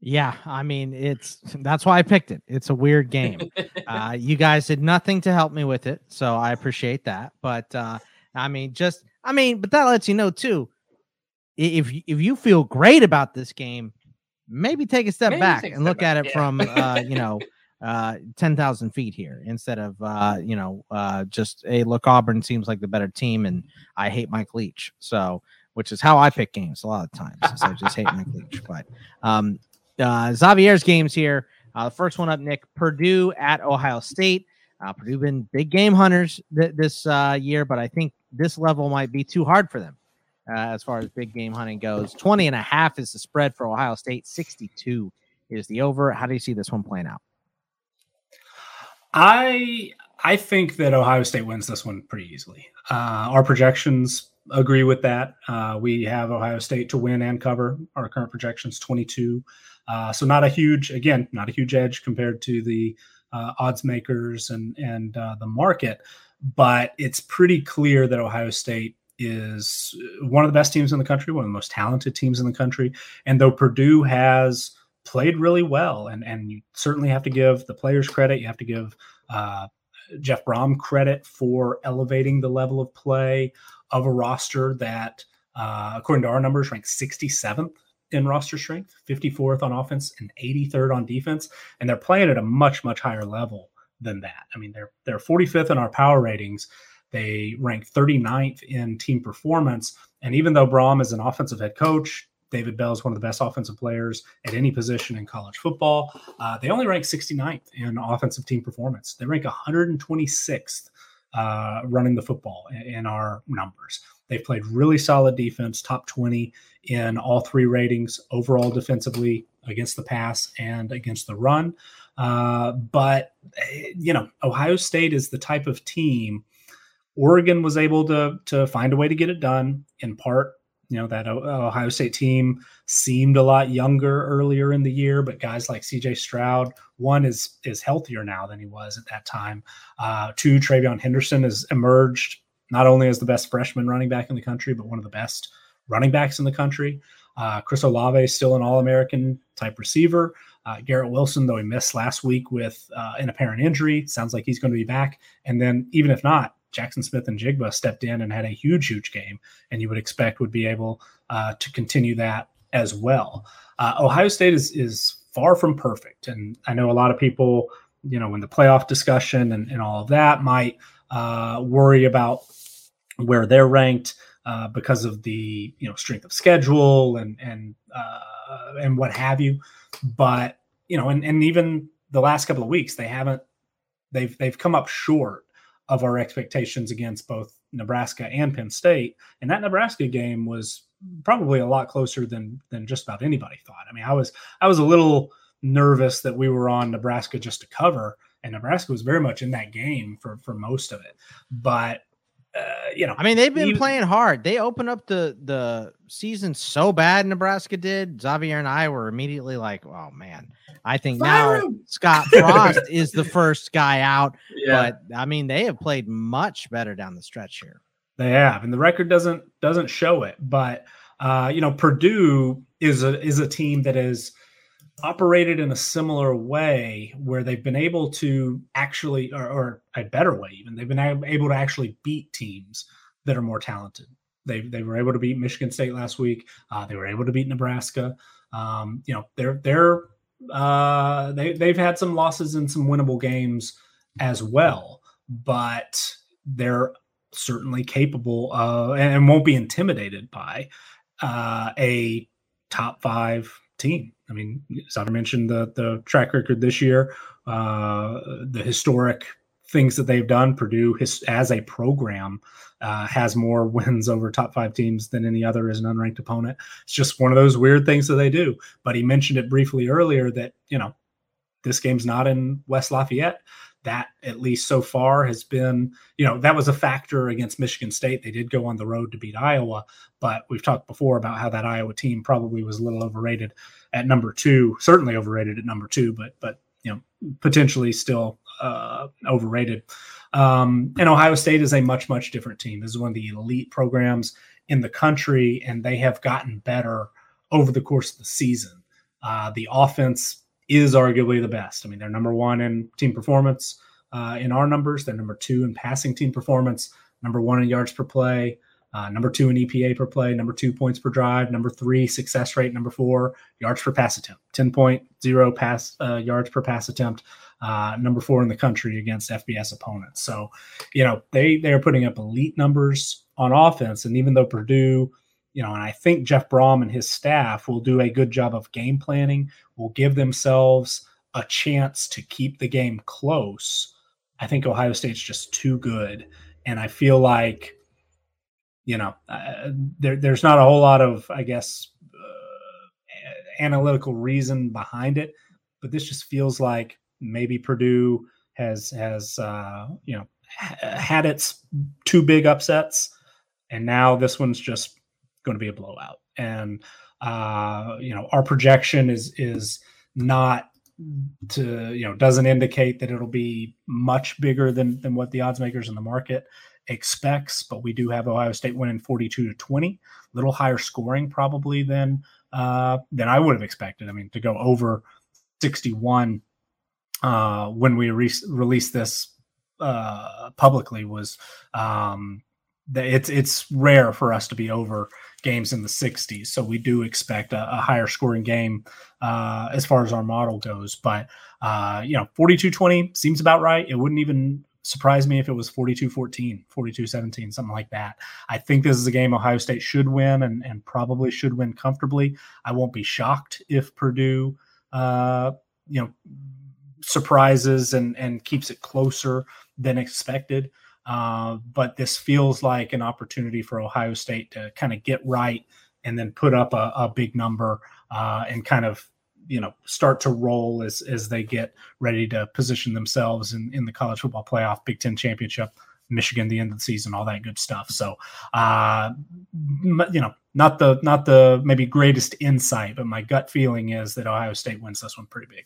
Yeah, I mean it's that's why I picked it. It's a weird game. (laughs) uh, you guys did nothing to help me with it, so I appreciate that. But uh, I mean, just I mean, but that lets you know too. If if you feel great about this game, maybe take a step maybe back and look back. at it yeah. from uh, you (laughs) know uh, ten thousand feet here instead of uh, you know uh, just a hey, look. Auburn seems like the better team, and I hate Mike Leach. So which is how I pick games a lot of times. So I just hate Mike Leach. (laughs) But um, uh, Xavier's games here. Uh, the first one up, Nick Purdue at Ohio State. Uh, Purdue been big game hunters th- this uh, year, but I think this level might be too hard for them uh, as far as big game hunting goes. 20 and a half is the spread for Ohio State, 62 is the over. How do you see this one playing out? I I think that Ohio State wins this one pretty easily. Uh, our projections agree with that. Uh, we have Ohio State to win and cover. Our current projections 22. Uh, so not a huge, again, not a huge edge compared to the uh, odds makers and and uh, the market, but it's pretty clear that Ohio State is one of the best teams in the country, one of the most talented teams in the country, and though Purdue has played really well, and and you certainly have to give the players credit, you have to give. Uh, Jeff Brohm credit for elevating the level of play of a roster that, uh, according to our numbers, ranked 67th in roster strength, 54th on offense and 83rd on defense, and they're playing at a much much higher level than that. I mean, they're they're 45th in our power ratings. They rank 39th in team performance, and even though Brohm is an offensive head coach, David Bell is one of the best offensive players at any position in college football. Uh, they only rank 69th in offensive team performance. They rank 126th uh, running the football in, in our numbers. They've played really solid defense, top 20 in all three ratings overall defensively against the pass and against the run. Uh, but, you know, Ohio State is the type of team. Oregon was able to, to find a way to get it done in part. Know, that Ohio State team seemed a lot younger earlier in the year, but guys like CJ Stroud, one is is healthier now than he was at that time. Uh, two, TreVeyon Henderson has emerged not only as the best freshman running back in the country, but one of the best running backs in the country. Uh, Chris Olave is still an All American type receiver. Uh, Garrett Wilson, though he missed last week with uh, an apparent injury, sounds like he's going to be back. And then, even if not, Jaxon Smith-Njigba stepped in and had a huge, huge game, and you would expect would be able uh, to continue that as well. Uh, Ohio State is is far from perfect, and I know a lot of people, you know, in the playoff discussion and, and all of that, might uh, worry about where they're ranked uh, because of the you know strength of schedule and and uh, and what have you. But you know, and and even the last couple of weeks, they haven't they've they've come up short of our expectations against both Nebraska and Penn State. And that Nebraska game was probably a lot closer than than just about anybody thought. I mean, I was I was a little nervous that we were on Nebraska just to cover, and Nebraska was very much in that game for for most of it. But uh, you know, I mean, they've been playing hard. They opened up the the season so bad. Nebraska did. Xavier and I were immediately like, "Oh man, I think now (laughs) Scott Frost is the first guy out." Yeah. But I mean, they have played much better down the stretch here. They have, and the record doesn't doesn't show it. But uh, you know, Purdue is a is a team that is operated in a similar way where they've been able to actually, or, or a better way even, they've been able to actually beat teams that are more talented. They, they were able to beat Michigan State last week. Uh, they were able to beat Nebraska. Um, you know, they're they're uh, they they've had some losses in some winnable games as well, but they're certainly capable of and won't be intimidated by uh, a top five team. I mean, Sauter mentioned the the track record this year, uh, the historic things that they've done. Purdue his, as a program uh, has more (laughs) wins over top five teams than any other as an unranked opponent. It's just one of those weird things that they do. But he mentioned it briefly earlier that you know this game's not in West Lafayette that at least so far has been, you know, that was a factor against Michigan State. They did go on the road to beat Iowa, but we've talked before about how that Iowa team probably was a little overrated at number two, certainly overrated at number two, but but you know potentially still uh, overrated. Um, and Ohio State is a much much different team. This is one of the elite programs in the country, and they have gotten better over the course of the season. Uh, the offense is arguably the best. I mean, they're number one in team performance uh, in our numbers. They're number two in passing team performance, number one in yards per play, uh, number two in EPA per play, number two points per drive, number three success rate, number four yards per pass attempt, 10.0 pass uh, yards per pass attempt, uh, number four in the country against FBS opponents. So, you know, they they are putting up elite numbers on offense, and even though Purdue, you know, and I think Jeff Brohm and his staff will do a good job of game planning, will give themselves a chance to keep the game close. I think Ohio State's just too good, and I feel like you know, uh, there, there's not a whole lot of, I guess, uh, analytical reason behind it, but this just feels like maybe Purdue has has uh, you know had its two big upsets, and now this one's just going to be a blowout. And uh, you know, our projection is is not to you know doesn't indicate that it'll be much bigger than than what the odds makers in the market expects, but we do have Ohio State winning 42 to 20, a little higher scoring probably than uh, than I would have expected. I mean, to go over 61 uh, when we re- released this uh, publicly was um, that it's it's rare for us to be over games in the 60s. So we do expect a, a higher scoring game uh, as far as our model goes. But uh, you know, 42-20 seems about right. It wouldn't even surprise me if it was 42-14 42-17 something like that. I think this is a game ohio state should win and, and probably should win comfortably. I won't be shocked if purdue uh, you know surprises and and keeps it closer than expected. Uh, but this feels like an opportunity for ohio state to kind of get right and then put up a, a big number uh, and kind of you know start to roll as as they get ready to position themselves in in the college football playoff, Big Ten championship, Michigan, the end of the season, all that good stuff. So, uh, you know, not the not the maybe greatest insight, but my gut feeling is that Ohio State wins this one pretty big.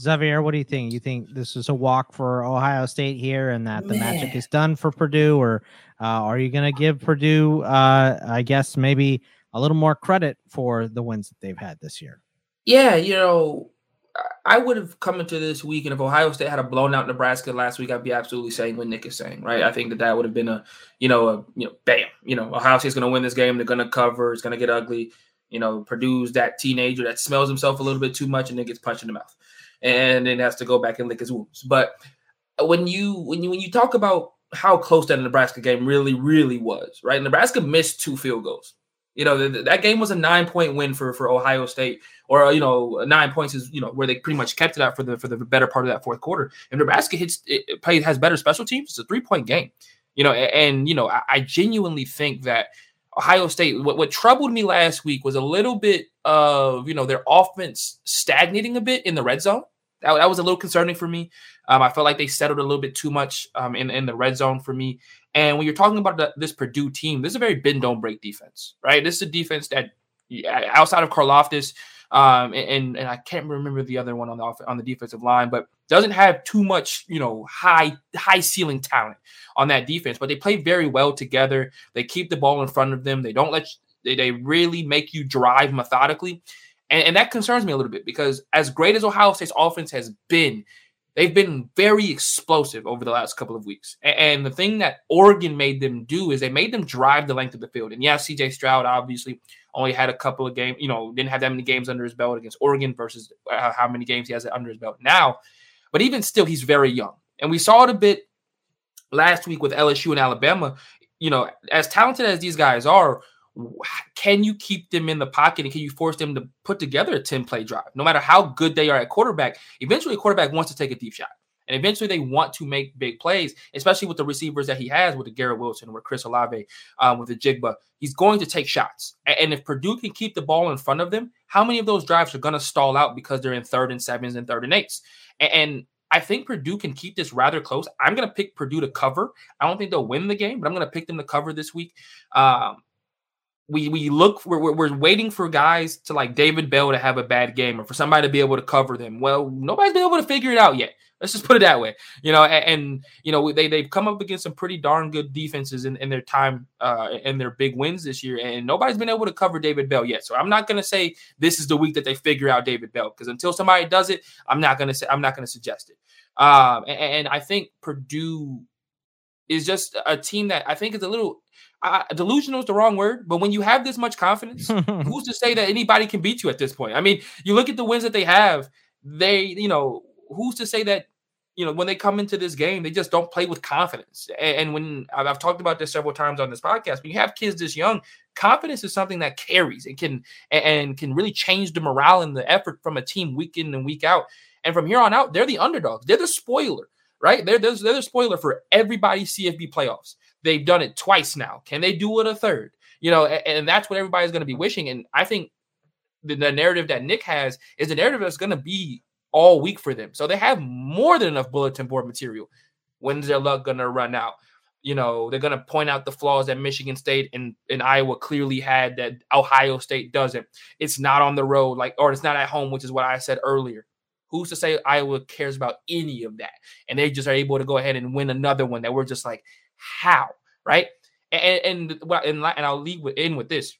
Xavier, what do you think? You think this is a walk for Ohio State here, and that the Man. magic is done for Purdue, or uh, are you going to give Purdue, uh, I guess, maybe a little more credit for the wins that they've had this year? Yeah, you know, I would have come into this week, and if Ohio State had a blown out Nebraska last week, I'd be absolutely saying what Nick is saying, right? I think that that would have been a, you know, a, you know, bam, you know, Ohio State's going to win this game. They're going to cover. It's going to get ugly. You know, Purdue's that teenager that smells himself a little bit too much and then gets punched in the mouth, and then has to go back and lick his wounds. But when you when you when you talk about how close that Nebraska game really really was, right? Nebraska missed two field goals you know, th- that game was a nine point win for for Ohio State, or you know, nine points is you know where they pretty much kept it out for the for the better part of that fourth quarter. If Nebraska hits, it, it has better special teams. It's a three point game, you know, and, and you know, I, I, genuinely think that Ohio State. What, what troubled me last week was a little bit of you know their offense stagnating a bit in the red zone. That, that was a little concerning for me. Um, I felt like they settled a little bit too much um, in in the red zone for me. And when you're talking about the, this Purdue team, this is a very bend don't break defense, right? This is a defense that outside of Karlaftis, um, and and I can't remember the other one on the on the defensive line, but doesn't have too much you know high high ceiling talent on that defense. But they play very well together. They keep the ball in front of them. They don't let they, they really make you drive methodically, and, and that concerns me a little bit because as great as Ohio State's offense has been, They've been very explosive over the last couple of weeks. And the thing that Oregon made them do is they made them drive the length of the field. And yeah, CJ Stroud obviously only had a couple of games, you know, didn't have that many games under his belt against Oregon versus uh, how many games he has under his belt now. But even still, he's very young. And we saw it a bit last week with LSU and Alabama. You know, as talented as these guys are, can you keep them in the pocket and can you force them to put together a 10 play drive? No matter how good they are at quarterback, eventually a quarterback wants to take a deep shot. And eventually they want to make big plays, especially with the receivers that he has with the Garrett Wilson, with Chris Olave, um, with the Jigba. He's going to take shots. And if Purdue can keep the ball in front of them, how many of those drives are going to stall out because they're in third and sevens and third and eights? And I think Purdue can keep this rather close. I'm going to pick Purdue to cover. I don't think they'll win the game, but I'm going to pick them to cover this week. Um, we we look we're, we're waiting for guys to like David Bell to have a bad game or for somebody to be able to cover them. Well, nobody's been able to figure it out yet. Let's just put it that way. You know, and, and, you know they they've come up against some pretty darn good defenses in, in their time uh their big wins this year, and nobody's been able to cover David Bell yet. So I'm not gonna say this is the week that they figure out David Bell because until somebody does it, I'm not gonna say I'm not gonna suggest it. Um, and, and I think Purdue is just a team that I think is a little uh, delusional is the wrong word, but when you have this much confidence, (laughs) who's to say that anybody can beat you at this point? I mean, you look at the wins that they have, they, you know, who's to say that you know, when they come into this game, they just don't play with confidence. And, when I've talked about this several times on this podcast, when you have kids this young, confidence is something that carries and can and can really change the morale and the effort from a team week in and week out. And from here on out, they're the underdogs. They're the spoiler, right? They're, they're, they're the spoiler for everybody's CFB playoffs. They've done it twice now. Can they do it a third? You know, and, and that's what everybody's going to be wishing. And I think the, the narrative that Nick has is the narrative that's going to be all week for them. So they have more than enough bulletin board material. When's their luck gonna run out? You know, they're gonna point out the flaws that Michigan State and, and Iowa clearly had that Ohio State doesn't. It's not on the road, like, or it's not at home, which is what I said earlier. Who's to say Iowa cares about any of that? And they just are able to go ahead and win another one that we're just like, how? Right? And and and, and I'll leave with in with this.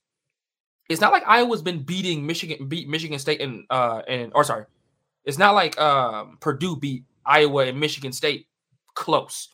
It's not like Iowa's been beating Michigan, beat Michigan State and uh and or sorry, it's not like um, Purdue beat Iowa and Michigan State close.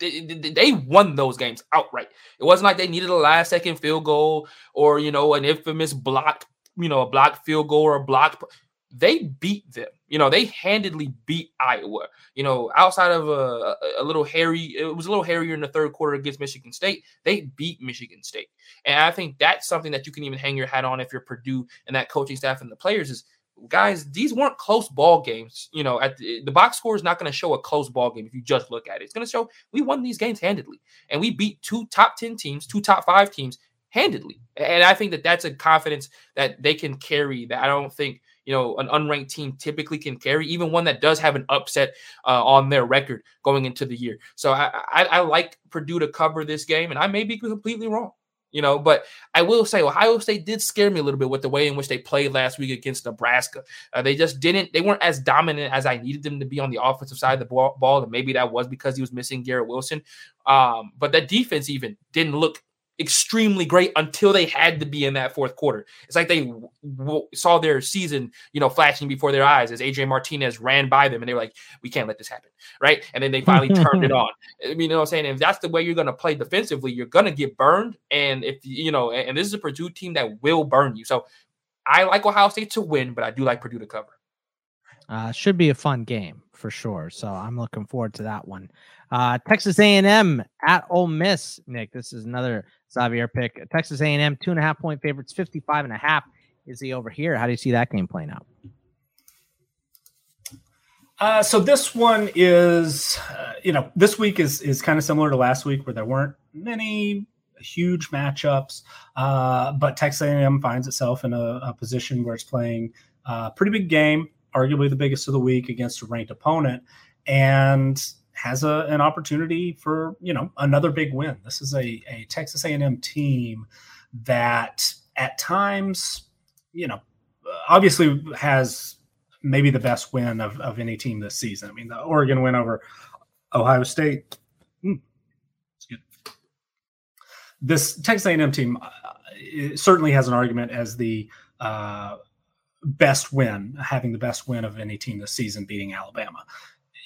They, they, won those games outright. It wasn't like they needed a last second field goal or you know an infamous block, you know a blocked field goal or a blocked. They beat them. You know they handedly beat Iowa. You know outside of a, a little hairy, it was a little hairier in the third quarter against Michigan State. They beat Michigan State, and I think that's something that you can even hang your hat on if you're Purdue and that coaching staff and the players is guys, these weren't close ball games. You know, at the, the box score is not going to show a close ball game if you just look at it. It's going to show we won these games handedly, and we beat two top ten teams, two top five teams handedly. And I think that that's a confidence that they can carry. That I don't think you know an unranked team typically can carry, even one that does have an upset uh, on their record going into the year. So I, I, I like Purdue to cover this game, and I may be completely wrong you know. But I will say Ohio State did scare me a little bit with the way in which they played last week against Nebraska. Uh, they just didn't, they weren't as dominant as I needed them to be on the offensive side of the ball, ball and maybe that was because he was missing Garrett Wilson. Um, but that defense even didn't look extremely great until they had to be in that fourth quarter. It's like they w- w- saw their season, you know, flashing before their eyes as Adrian Martinez ran by them and they were like, we can't let this happen. Right. And then they finally turned it (laughs) on. I mean, you know what I'm saying? If that's the way you're going to play defensively, you're going to get burned. And if, you know, and, and this is a Purdue team that will burn you. So I like Ohio State to win, but I do like Purdue to cover. Uh, should be a fun game for sure. So I'm looking forward to that one. Uh, Texas A&M at Ole Miss. Nick, this is another Xavier pick. Texas A&M two and a half point favorites, 55 and a half is he over here. How do you see that game playing out? Uh, so this one is, uh, you know, this week is is kind of similar to last week where there weren't many huge matchups, uh, but Texas A&M finds itself in a, a position where it's playing a pretty big game, arguably the biggest of the week against a ranked opponent, and has a, an opportunity for you know another big win. This is a, a Texas A&M team that at times you know obviously has maybe the best win of, of any team this season. I mean the Oregon win over Ohio State. Hmm, this Texas A&M team uh, certainly has an argument as the uh, best win, having the best win of any team this season, beating Alabama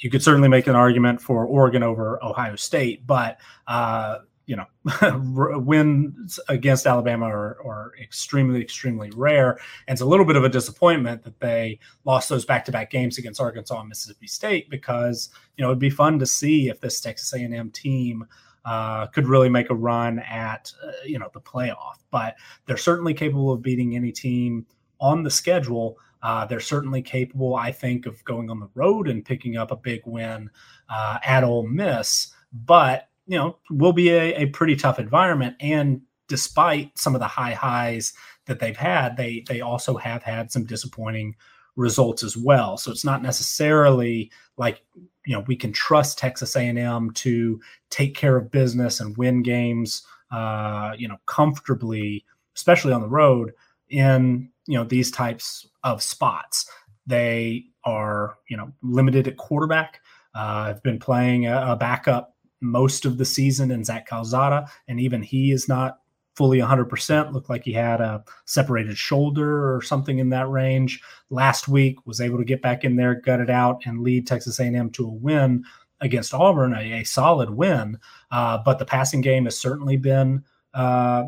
you could certainly make an argument for Oregon over Ohio State, but uh, you know, (laughs) wins against Alabama are, are, extremely, extremely rare, and it's a little bit of a disappointment that they lost those back-to-back games against Arkansas and Mississippi State because you know it'd be fun to see if this Texas A&M team. Uh, could really make a run at uh, you know the playoff, but they're certainly capable of beating any team on the schedule. Uh, they're certainly capable, I think, of going on the road and picking up a big win uh, at Ole Miss. But you know, will be a, a, pretty tough environment. And despite some of the high highs that they've had, they they also have had some disappointing results as well. So it's not necessarily like you know we can trust Texas A&M to take care of business and win games, uh, you know, comfortably, especially on the road in you know these types of spots. They are you know limited at quarterback. Uh, I've been playing a, a, backup most of the season in Zach Calzada, and even he is not fully 100%. Looked like he had a separated shoulder or something in that range. Last week was able to get back in there, gut it out, and lead Texas A&M to a win against Auburn, a, a solid win. Uh, but the passing game has certainly been, uh,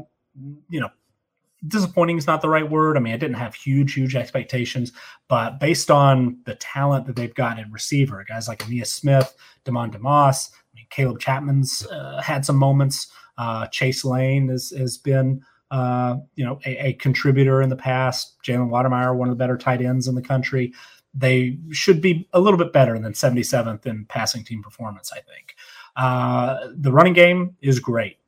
you know, disappointing is not the right word. I mean, I didn't have huge, huge expectations, but based on the talent that they've got in receiver, guys like Ainias Smith, Demond Demas, I mean, Caleb Chapman's uh, had some moments. Uh, Chase Lane has, has been, uh, you know, a, a, contributor in the past. Jalen Wydermyer, one of the better tight ends in the country. They should be a little bit better than 77th in passing team performance, I think. Uh, the running game is great.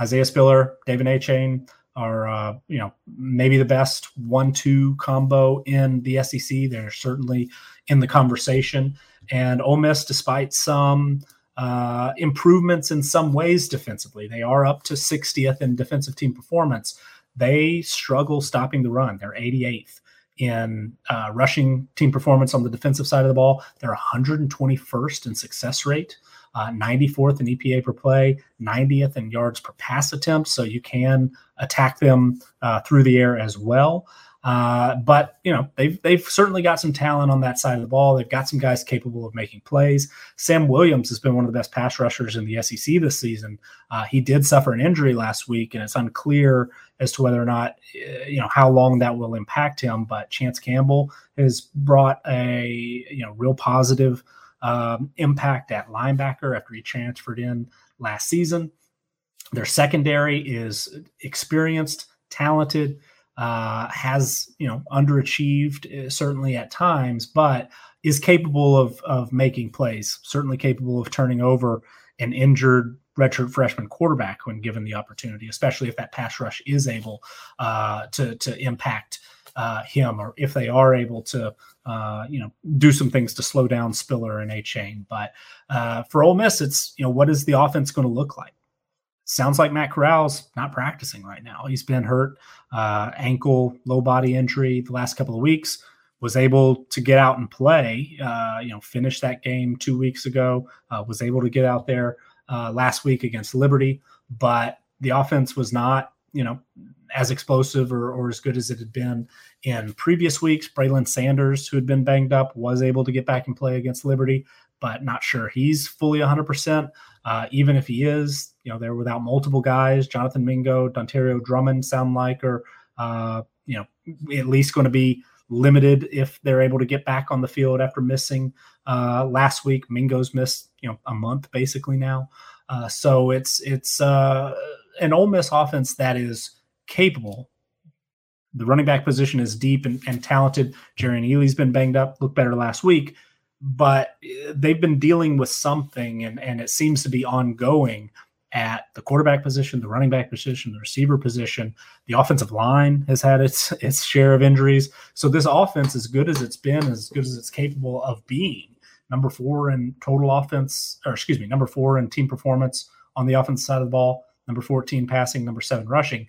Isaiah Spiller, David Achane, are uh, you know maybe the best one-two combo in the SEC. They're certainly in the conversation. And Ole Miss, despite some uh, improvements in some ways defensively, they are up to 60th in defensive team performance. They struggle stopping the run. They're 88th in uh, rushing team performance on the defensive side of the ball. They're 121st in success rate uh, 94th in EPA per play, 90th in yards per pass attempt. So you can attack them uh, through the air as well. Uh, but you know they've they've certainly got some talent on that side of the ball. They've got some guys capable of making plays. Sam Williams has been one of the best pass rushers in the SEC this season. Uh, he did suffer an injury last week, and it's unclear as to whether or not uh, you know how long that will impact him. But Chance Campbell has brought a you know real positive um, impact at linebacker after he transferred in last season. Their secondary is experienced, talented, uh, has you know underachieved uh, certainly at times, but is capable of of making plays. Certainly capable of turning over an injured redshirt freshman quarterback when given the opportunity, especially if that pass rush is able uh, to to impact uh, him, or if they are able to, uh, you know, do some things to slow down Spiller and Achane. But uh, for Ole Miss, it's you know, what is the offense going to look like? Sounds like Matt Corral's not practicing right now. He's been hurt, uh, ankle, low body injury the last couple of weeks. Was able to get out and play. Uh, you know, finish that game two weeks ago. Uh, was able to get out there last week against Liberty, but the offense was not you know as explosive or, or as good as it had been in previous weeks. Braylon Sanders, who had been banged up, was able to get back and play against Liberty, but not sure he's fully 100%. Uh, even if he is, you know, they're without multiple guys. Jonathan Mingo, Dontario Drummond sound like are, uh, you know, at least going to be limited if they're able to get back on the field after missing uh, last week. Mingo's missed, you know, a month basically now. Uh, so it's it's uh, an Ole Miss offense that is capable. The running back position is deep and, and talented. Jerrion Ealy's been banged up, looked better last week, but eh, they've been dealing with something, and, and it seems to be ongoing at the quarterback position, the running back position, the receiver position. The offensive line has had its (laughs) its share of injuries. So this offense, as good as it's been, as good as it's capable of being, number four in total offense, or excuse me, number four in team performance on the offense side of the ball, number 14 passing, number seven rushing.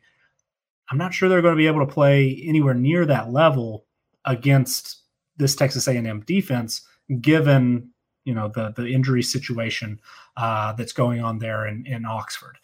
I'm not sure they're going to be able to play anywhere near that level against this Texas A&M defense, given you know the the injury situation uh, that's going on there in, in Oxford.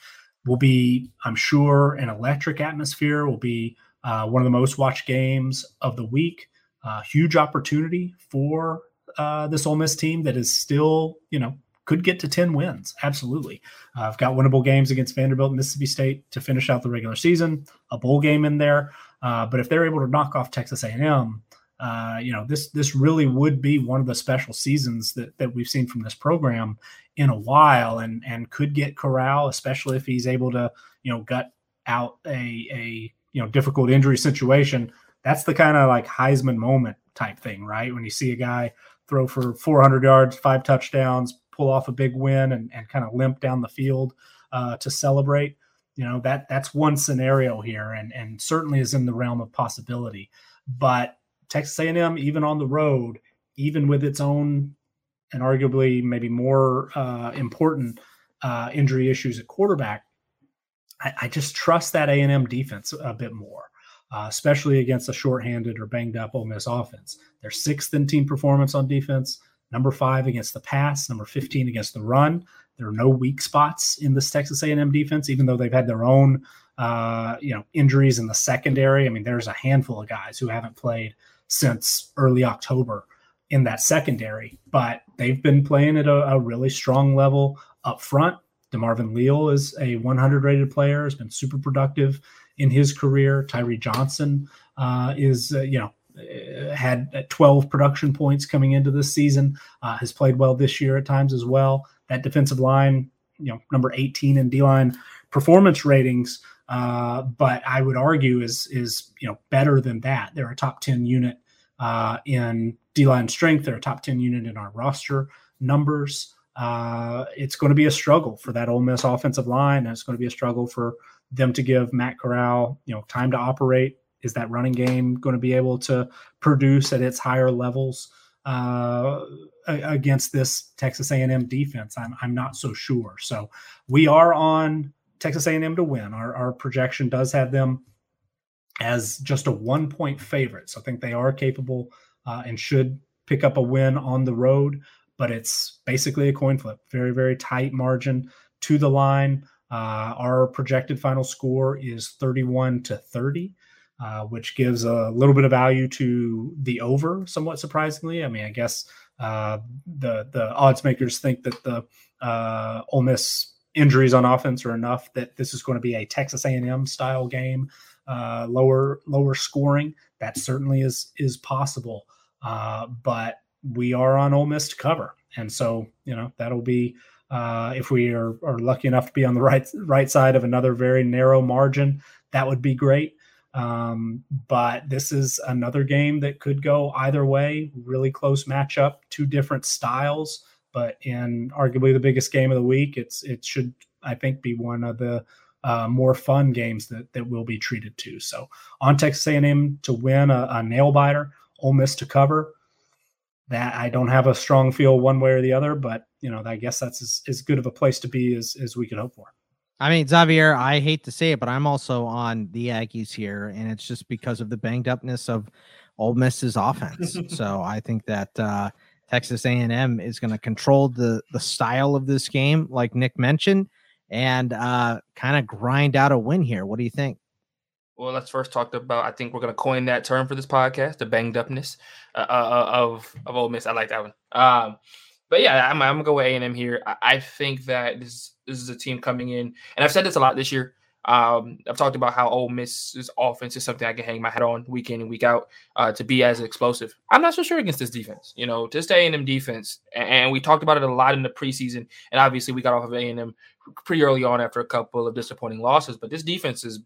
Will be, I'm sure, an electric atmosphere. Will be uh, one of the most watched games of the week. Uh, huge opportunity for uh, this Ole Miss team that is still, you know, could get to 10 wins. Absolutely. Uh, I've got winnable games against Vanderbilt and Mississippi State to finish out the regular season, a bowl game in there. Uh, but if they're able to knock off Texas A&M, uh, you know, this this really would be one of the special seasons that, that we've seen from this program in a while and and could get Corral, especially if he's able to, you know, gut out a a you know difficult injury situation. That's the kind of like Heisman moment type thing, right? When you see a guy throw for 400 yards, five touchdowns, pull off a big win and, and kind of limp down the field uh, to celebrate. You know that that's one scenario here, and and certainly is in the realm of possibility. But Texas A&M, even on the road, even with its own and arguably maybe more uh, important uh, injury issues at quarterback, I, I, just trust that A&M defense a bit more. uh, especially against a shorthanded or banged up Ole Miss offense. They're sixth in team performance on defense, number five against the pass, number 15 against the run. There are no weak spots in this Texas A&M defense, even though they've had their own, uh, you know, injuries in the secondary. I mean, there's a handful of guys who haven't played since early October in that secondary, but they've been playing at a, a really strong level up front. DeMarvin Leal is a 100 rated player, has been super productive in his career. Tyree Johnson uh, is, uh, you know, uh, had 12 production points coming into this season, uh, has played well this year at times as well. That defensive line, you know, number 18 in D line performance ratings, uh, but I would argue is is you know better than that. They're a top 10 unit uh, in D line strength. They're a top 10 unit in our roster numbers. Uh, it's going to be a struggle for that Ole Miss offensive line, and it's going to be a struggle for them to give Matt Corral, you know, time to operate. Is that running game going to be able to produce at its higher levels uh, against this Texas A&M defense? I'm I'm not so sure. So we are on Texas A&M to win. Our our projection does have them as just a one point favorite. So I think they are capable uh, and should pick up a win on the road. But it's basically a coin flip. Very very tight margin to the line. Uh, our projected final score is 31 to 30, uh, which gives a little bit of value to the over, somewhat surprisingly. I mean, I guess uh, the the odds makers think that the uh, Ole Miss injuries on offense are enough that this is going to be a Texas A&M style game, uh, lower lower scoring. That certainly is is possible, uh, but we are on Ole Miss to cover, and so you know that'll be uh, if we are, are lucky enough to be on the right right side of another very narrow margin, that would be great. Um, but this is another game that could go either way. Really close matchup, two different styles, but in arguably the biggest game of the week, it's it should I think be one of the uh, more fun games that that will be treated to. So on Texas A&M to win a, a nail biter, Ole Miss to cover that I don't have a strong feel one way or the other, but you know, I guess that's as, as good of a place to be as, as we could hope for. I mean, Xavier, I hate to say it, but I'm also on the Aggies here, and it's just because of the banged upness of Ole Miss's offense. (laughs) so I think that uh, Texas A&M is going to control the the style of this game, like Nick mentioned, and uh, kind of grind out a win here. What do you think? Well, let's first talk about. I think we're going to coin that term for this podcast, the banged upness uh, uh, uh, of of Ole Miss. I like that one. Um, but yeah, I'm, I'm gonna go with A and M here. I, I, think that this this is a team coming in, and I've said this a lot this year. Um, I've talked about how Ole Miss's offense is something I can hang my hat on week in and week out uh, to be as explosive. I'm not so sure against this defense. You know, just A and M defense, and, we talked about it a lot in the preseason. And obviously, we got off of A and M pretty early on after a couple of disappointing losses. But this defense is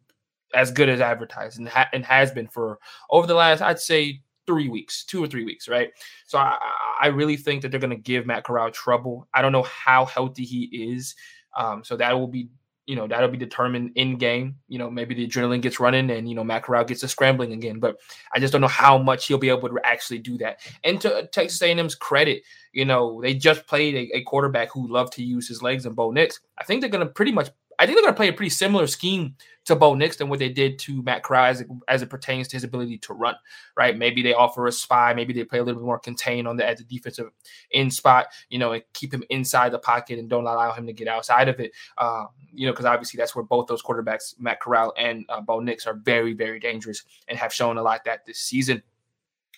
as good as advertised and, ha- and has been for over the last, I'd say, three weeks, two or three weeks, right? So I, I really think that they're going to give Matt Corral trouble. I don't know how healthy he is. Um, so that will be, you know, that'll be determined in game. You know, maybe the adrenaline gets running and, you know, Matt Corral gets to scrambling again. But I just don't know how much he'll be able to actually do that. And to uh, Texas A&M's credit, you know, they just played a, a quarterback who loved to use his legs and Bo Nix. I think they're going to pretty much I think they're going to play a pretty similar scheme to Bo Nix than what they did to Matt Corral as it, as it pertains to his ability to run, right? Maybe they offer a spy, maybe they play a little bit more contained on the at the defensive end spot, you know, and keep him inside the pocket and don't allow him to get outside of it, uh, you know, because obviously that's where both those quarterbacks, Matt Corral and uh, Bo Nix, are very, very dangerous and have shown a lot that this season.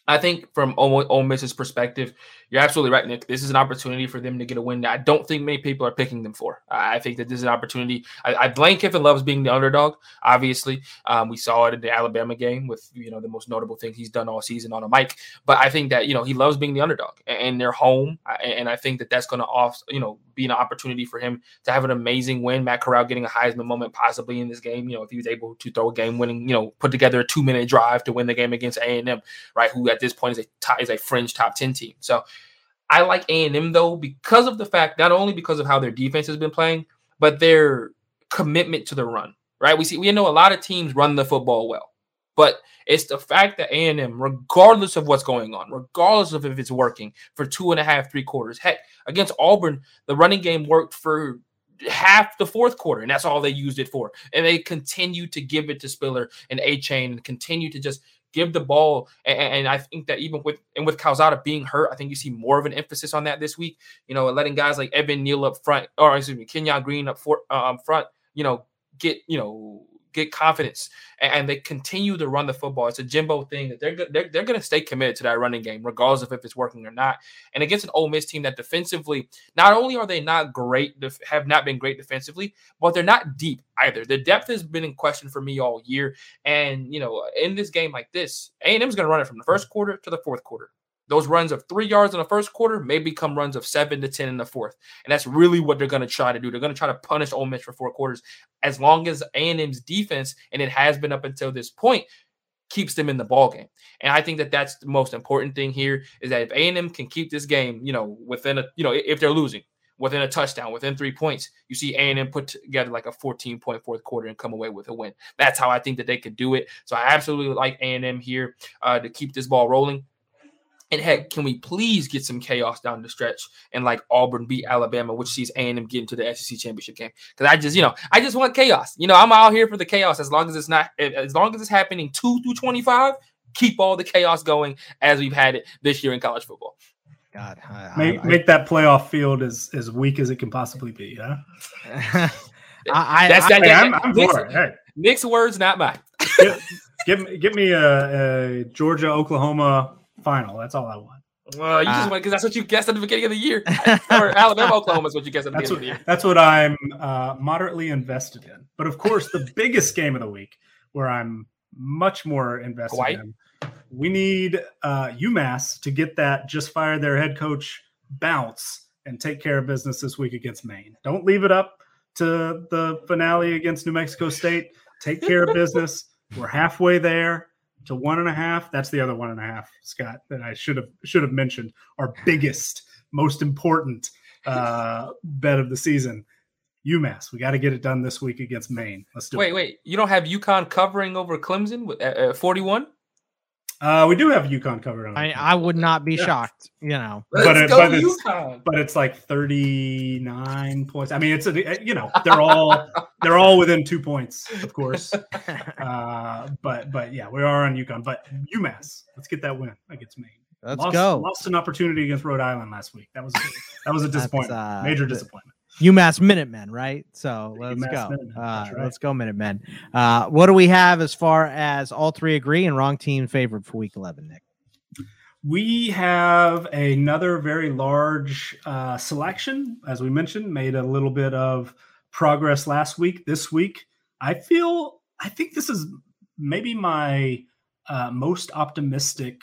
I think from Ole, Miss's perspective, you're absolutely right, Nick. This is an opportunity for them to get a win that I don't think many people are picking them for. I think that this is an opportunity. I, I blame Kiffin loves being the underdog. Obviously, um, we saw it in the Alabama game with you know the most notable thing he's done all season on a mic. But I think that you know he loves being the underdog, and they're home, and I think that that's going to off you know be an opportunity for him to have an amazing win. Matt Corral getting a Heisman moment possibly in this game. You know if he was able to throw a game winning, you know put together a two minute drive to win the game against A and M, right? Who at this point is a is a fringe top ten team. So I like A&M though because of the fact not only because of how their defense has been playing, but their commitment to the run. Right? We see we know a lot of teams run the football well, but it's the fact that A&M, regardless of what's going on, regardless of if it's working for two and a half, three quarters. Heck, against Auburn, the running game worked for half the fourth quarter, and that's all they used it for. And they continue to give it to Spiller and Achane and continue to just give the ball. And, and, I think that even with and with Calzada being hurt, I think you see more of an emphasis on that this week. You know, letting guys like Evan Neal up front, or excuse me, Kenyon Green up for um, front. You know, get you know get confidence, and, they continue to run the football. It's a Jimbo thing that they're they're, they're going to stay committed to that running game, regardless of if it's working or not. And against an Ole Miss team that defensively, not only are they not great, have not been great defensively, but they're not deep either. The depth has been in question for me all year. And you know, in this game like this, A and M is going to run it from the first quarter to the fourth quarter. Those runs of three yards in the first quarter may become runs of seven to 10 in the fourth. And that's really what they're going to try to do. They're going to try to punish Ole Miss for four quarters as long as A&M's defense, and it has been up until this point, keeps them in the ball game. And I think that that's the most important thing here is that if A&M can keep this game, you know, within a, you know, if they're losing, within a touchdown, within three points, you see A&M put together like a 14 point fourth quarter and come away with a win. That's how I think that they could do it. So I absolutely like A&M here uh, to keep this ball rolling. And heck, can we please get some chaos down the stretch and like Auburn beat Alabama, which sees A&M get into the SEC championship game? Because I just, you know, I just want chaos. You know, I'm out here for the chaos as long as it's not, as long as it's happening two through 25. Keep all the chaos going as we've had it this year in college football. God, I, make, I, make that playoff field as as weak as it can possibly be. Yeah, (laughs) I, that's that. I'm, I'm Nick's, for it. Hey. Nick's words, not mine. give, give me give me a, a Georgia Oklahoma final. That's all I want. Well, you just uh, want because that's what you guessed at the beginning of the year. or (laughs) Alabama, Oklahoma is what you guessed at the beginning what, of the year. That's what I'm uh, moderately invested in. But of course, the biggest game of the week, where I'm much more invested Hawaii? in, we need uh, UMass to get that just fire their head coach bounce and take care of business this week against Maine. Don't leave it up to the finale against New Mexico State. Take care of (laughs) business. We're halfway there to one and a half. That's the other one and a half, Scott, that I should have should have mentioned. Our biggest, most important uh, bet of the season. UMass. We got to get it done this week against Maine. Let's do wait, it. Wait, wait. You don't have UConn covering over Clemson with uh, 41? Uh, we do have UConn covered on. I, I would not be yeah. shocked, you know. Let's but, it, but it's, but it's like 39 points. I mean, it's a you know they're all they're all within two points, of course. (laughs) Uh, but but yeah, we are on UConn. But UMass, let's get that win against Maine. Let's lost, go. Lost an opportunity against Rhode Island last week. That was that was a (laughs) disappointment. Uh, Major disappointment. UMass Minutemen, right? So let's UMass go. Uh, right. Let's go, Minutemen. Uh, what do we have as far as all three agree and wrong team favored for week 11, Nick? We have another very large uh, selection. As we mentioned, made a little bit of progress last week. This week, I feel, I think this is maybe my uh, most optimistic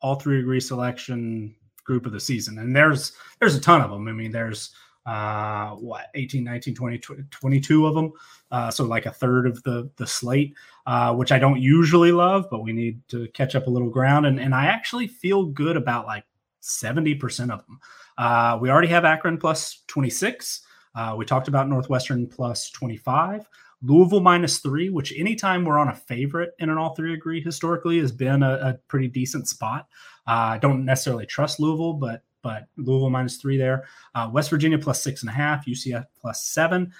all three agree selection group of the season. And there's there's a ton of them. I mean, there's uh, what 18 19 20 22 of them uh, so like a third of the the slate uh, which i don't usually love but we need to catch up a little ground. And, and i actually feel good about like 70% of them uh, we already have akron plus 26 uh, we talked about northwestern plus 25 louisville minus three which anytime we're on a favorite in an all three agree historically has been a, a pretty decent spot. Uh, i don't necessarily trust louisville but but Louisville minus three there. Uh, West Virginia plus six and a half. UCF plus seven.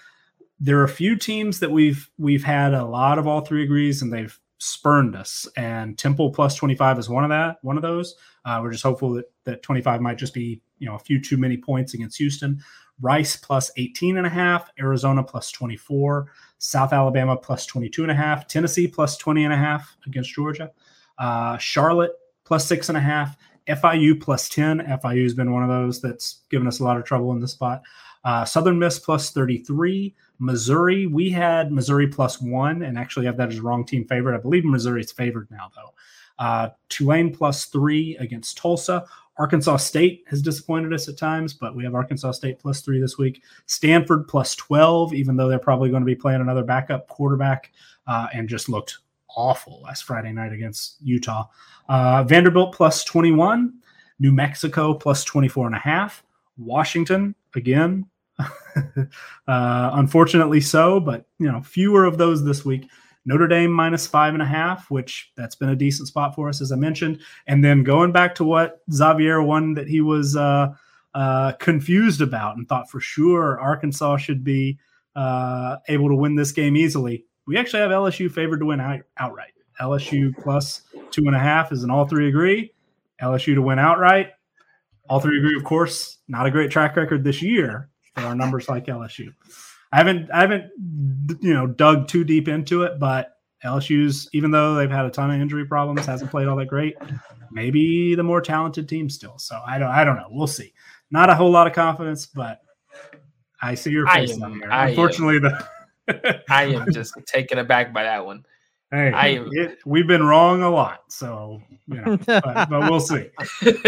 There are a few teams that we've we've had a lot of all three agrees, and they've spurned us. And Temple plus twenty five is one of that one of those. Uh, we're just hopeful that that twenty five might just be you know a few too many points against Houston. Rice plus 18 and a half, Arizona plus 24, South Alabama plus 22 and a half, Tennessee plus 20 and a half against Georgia, uh, Charlotte plus six and a half, FIU plus 10. FIU has been one of those that's given us a lot of trouble in this spot. Uh, Southern Miss plus 33. Missouri, we had Missouri plus one and actually have that as wrong team favorite. I believe Missouri's favored now, though. Uh, Tulane plus three against Tulsa. Arkansas State has disappointed us at times, but we have Arkansas State plus three this week. Stanford plus 12, even though they're probably going to be playing another backup quarterback uh, and just looked awful last Friday night against Utah. Uh, Vanderbilt plus 21, New Mexico plus 24 and a half, Washington again, (laughs) uh, unfortunately so, but you know fewer of those this week. Notre Dame minus five and a half, which that's been a decent spot for us, as I mentioned. And then going back to what Xavier won that he was uh, uh, confused about and thought for sure Arkansas should be uh, able to win this game easily. We actually have LSU favored to win out, outright. LSU plus two and a half is an all three agree. LSU to win outright. All three agree, of course. Not a great track record this year for our numbers like LSU. I haven't I haven't you know dug too deep into it, but LSU's even though they've had a ton of injury problems, hasn't played all that great. Maybe the more talented team still. So I don't I don't know. We'll see. Not a whole lot of confidence, but I see your face on here. Unfortunately, the I am (laughs) just taken aback by that one. Hey, I am, it, we've been wrong a lot, so you know, (laughs) but, but we'll see.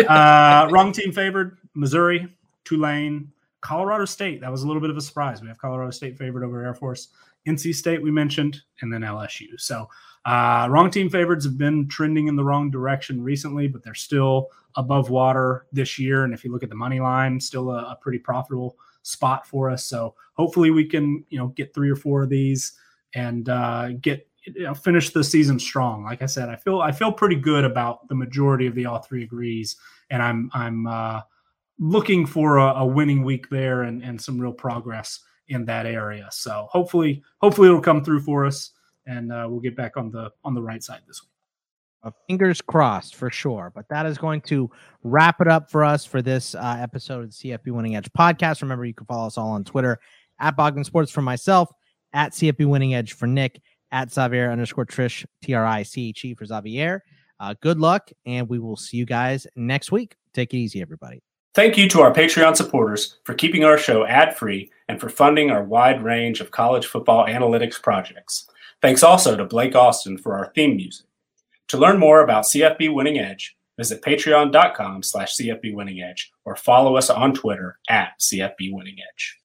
Uh, wrong team favored: Missouri, Tulane, Colorado State. That was a little bit of a surprise. We have Colorado State favored over Air Force. NC State we mentioned, and then LSU. So uh, wrong team favorites have been trending in the wrong direction recently, but they're still above water this year. And if you look at the money line, still a, a pretty profitable spot for us. So hopefully we can, you know, get three or four of these and uh, get you know, finish the season strong. Like I said, I feel I feel pretty good about the majority of the all three agrees, and I'm I'm uh, looking for a, a, winning week there and, and some real progress in that area. So hopefully hopefully it'll come through for us, and uh, we'll get back on the on the right side this week. Uh, fingers crossed for sure. But that is going to wrap it up for us for this uh, episode of the CFB Winning Edge podcast. Remember, you can follow us all on Twitter at Bogdan Sports for myself, at CFB Winning Edge for Nick, at Xavier underscore Triche, T R I C H E for Xavier. Uh, good luck, and we will see you guys next week. Take it easy, everybody. Thank you to our Patreon supporters for keeping our show ad free and for funding our wide range of college football analytics projects. Thanks also to Blake Austin for our theme music. To learn more about CFB Winning Edge, visit patreon.com slash CFB Winning Edge or follow us on Twitter at CFB Winning Edge.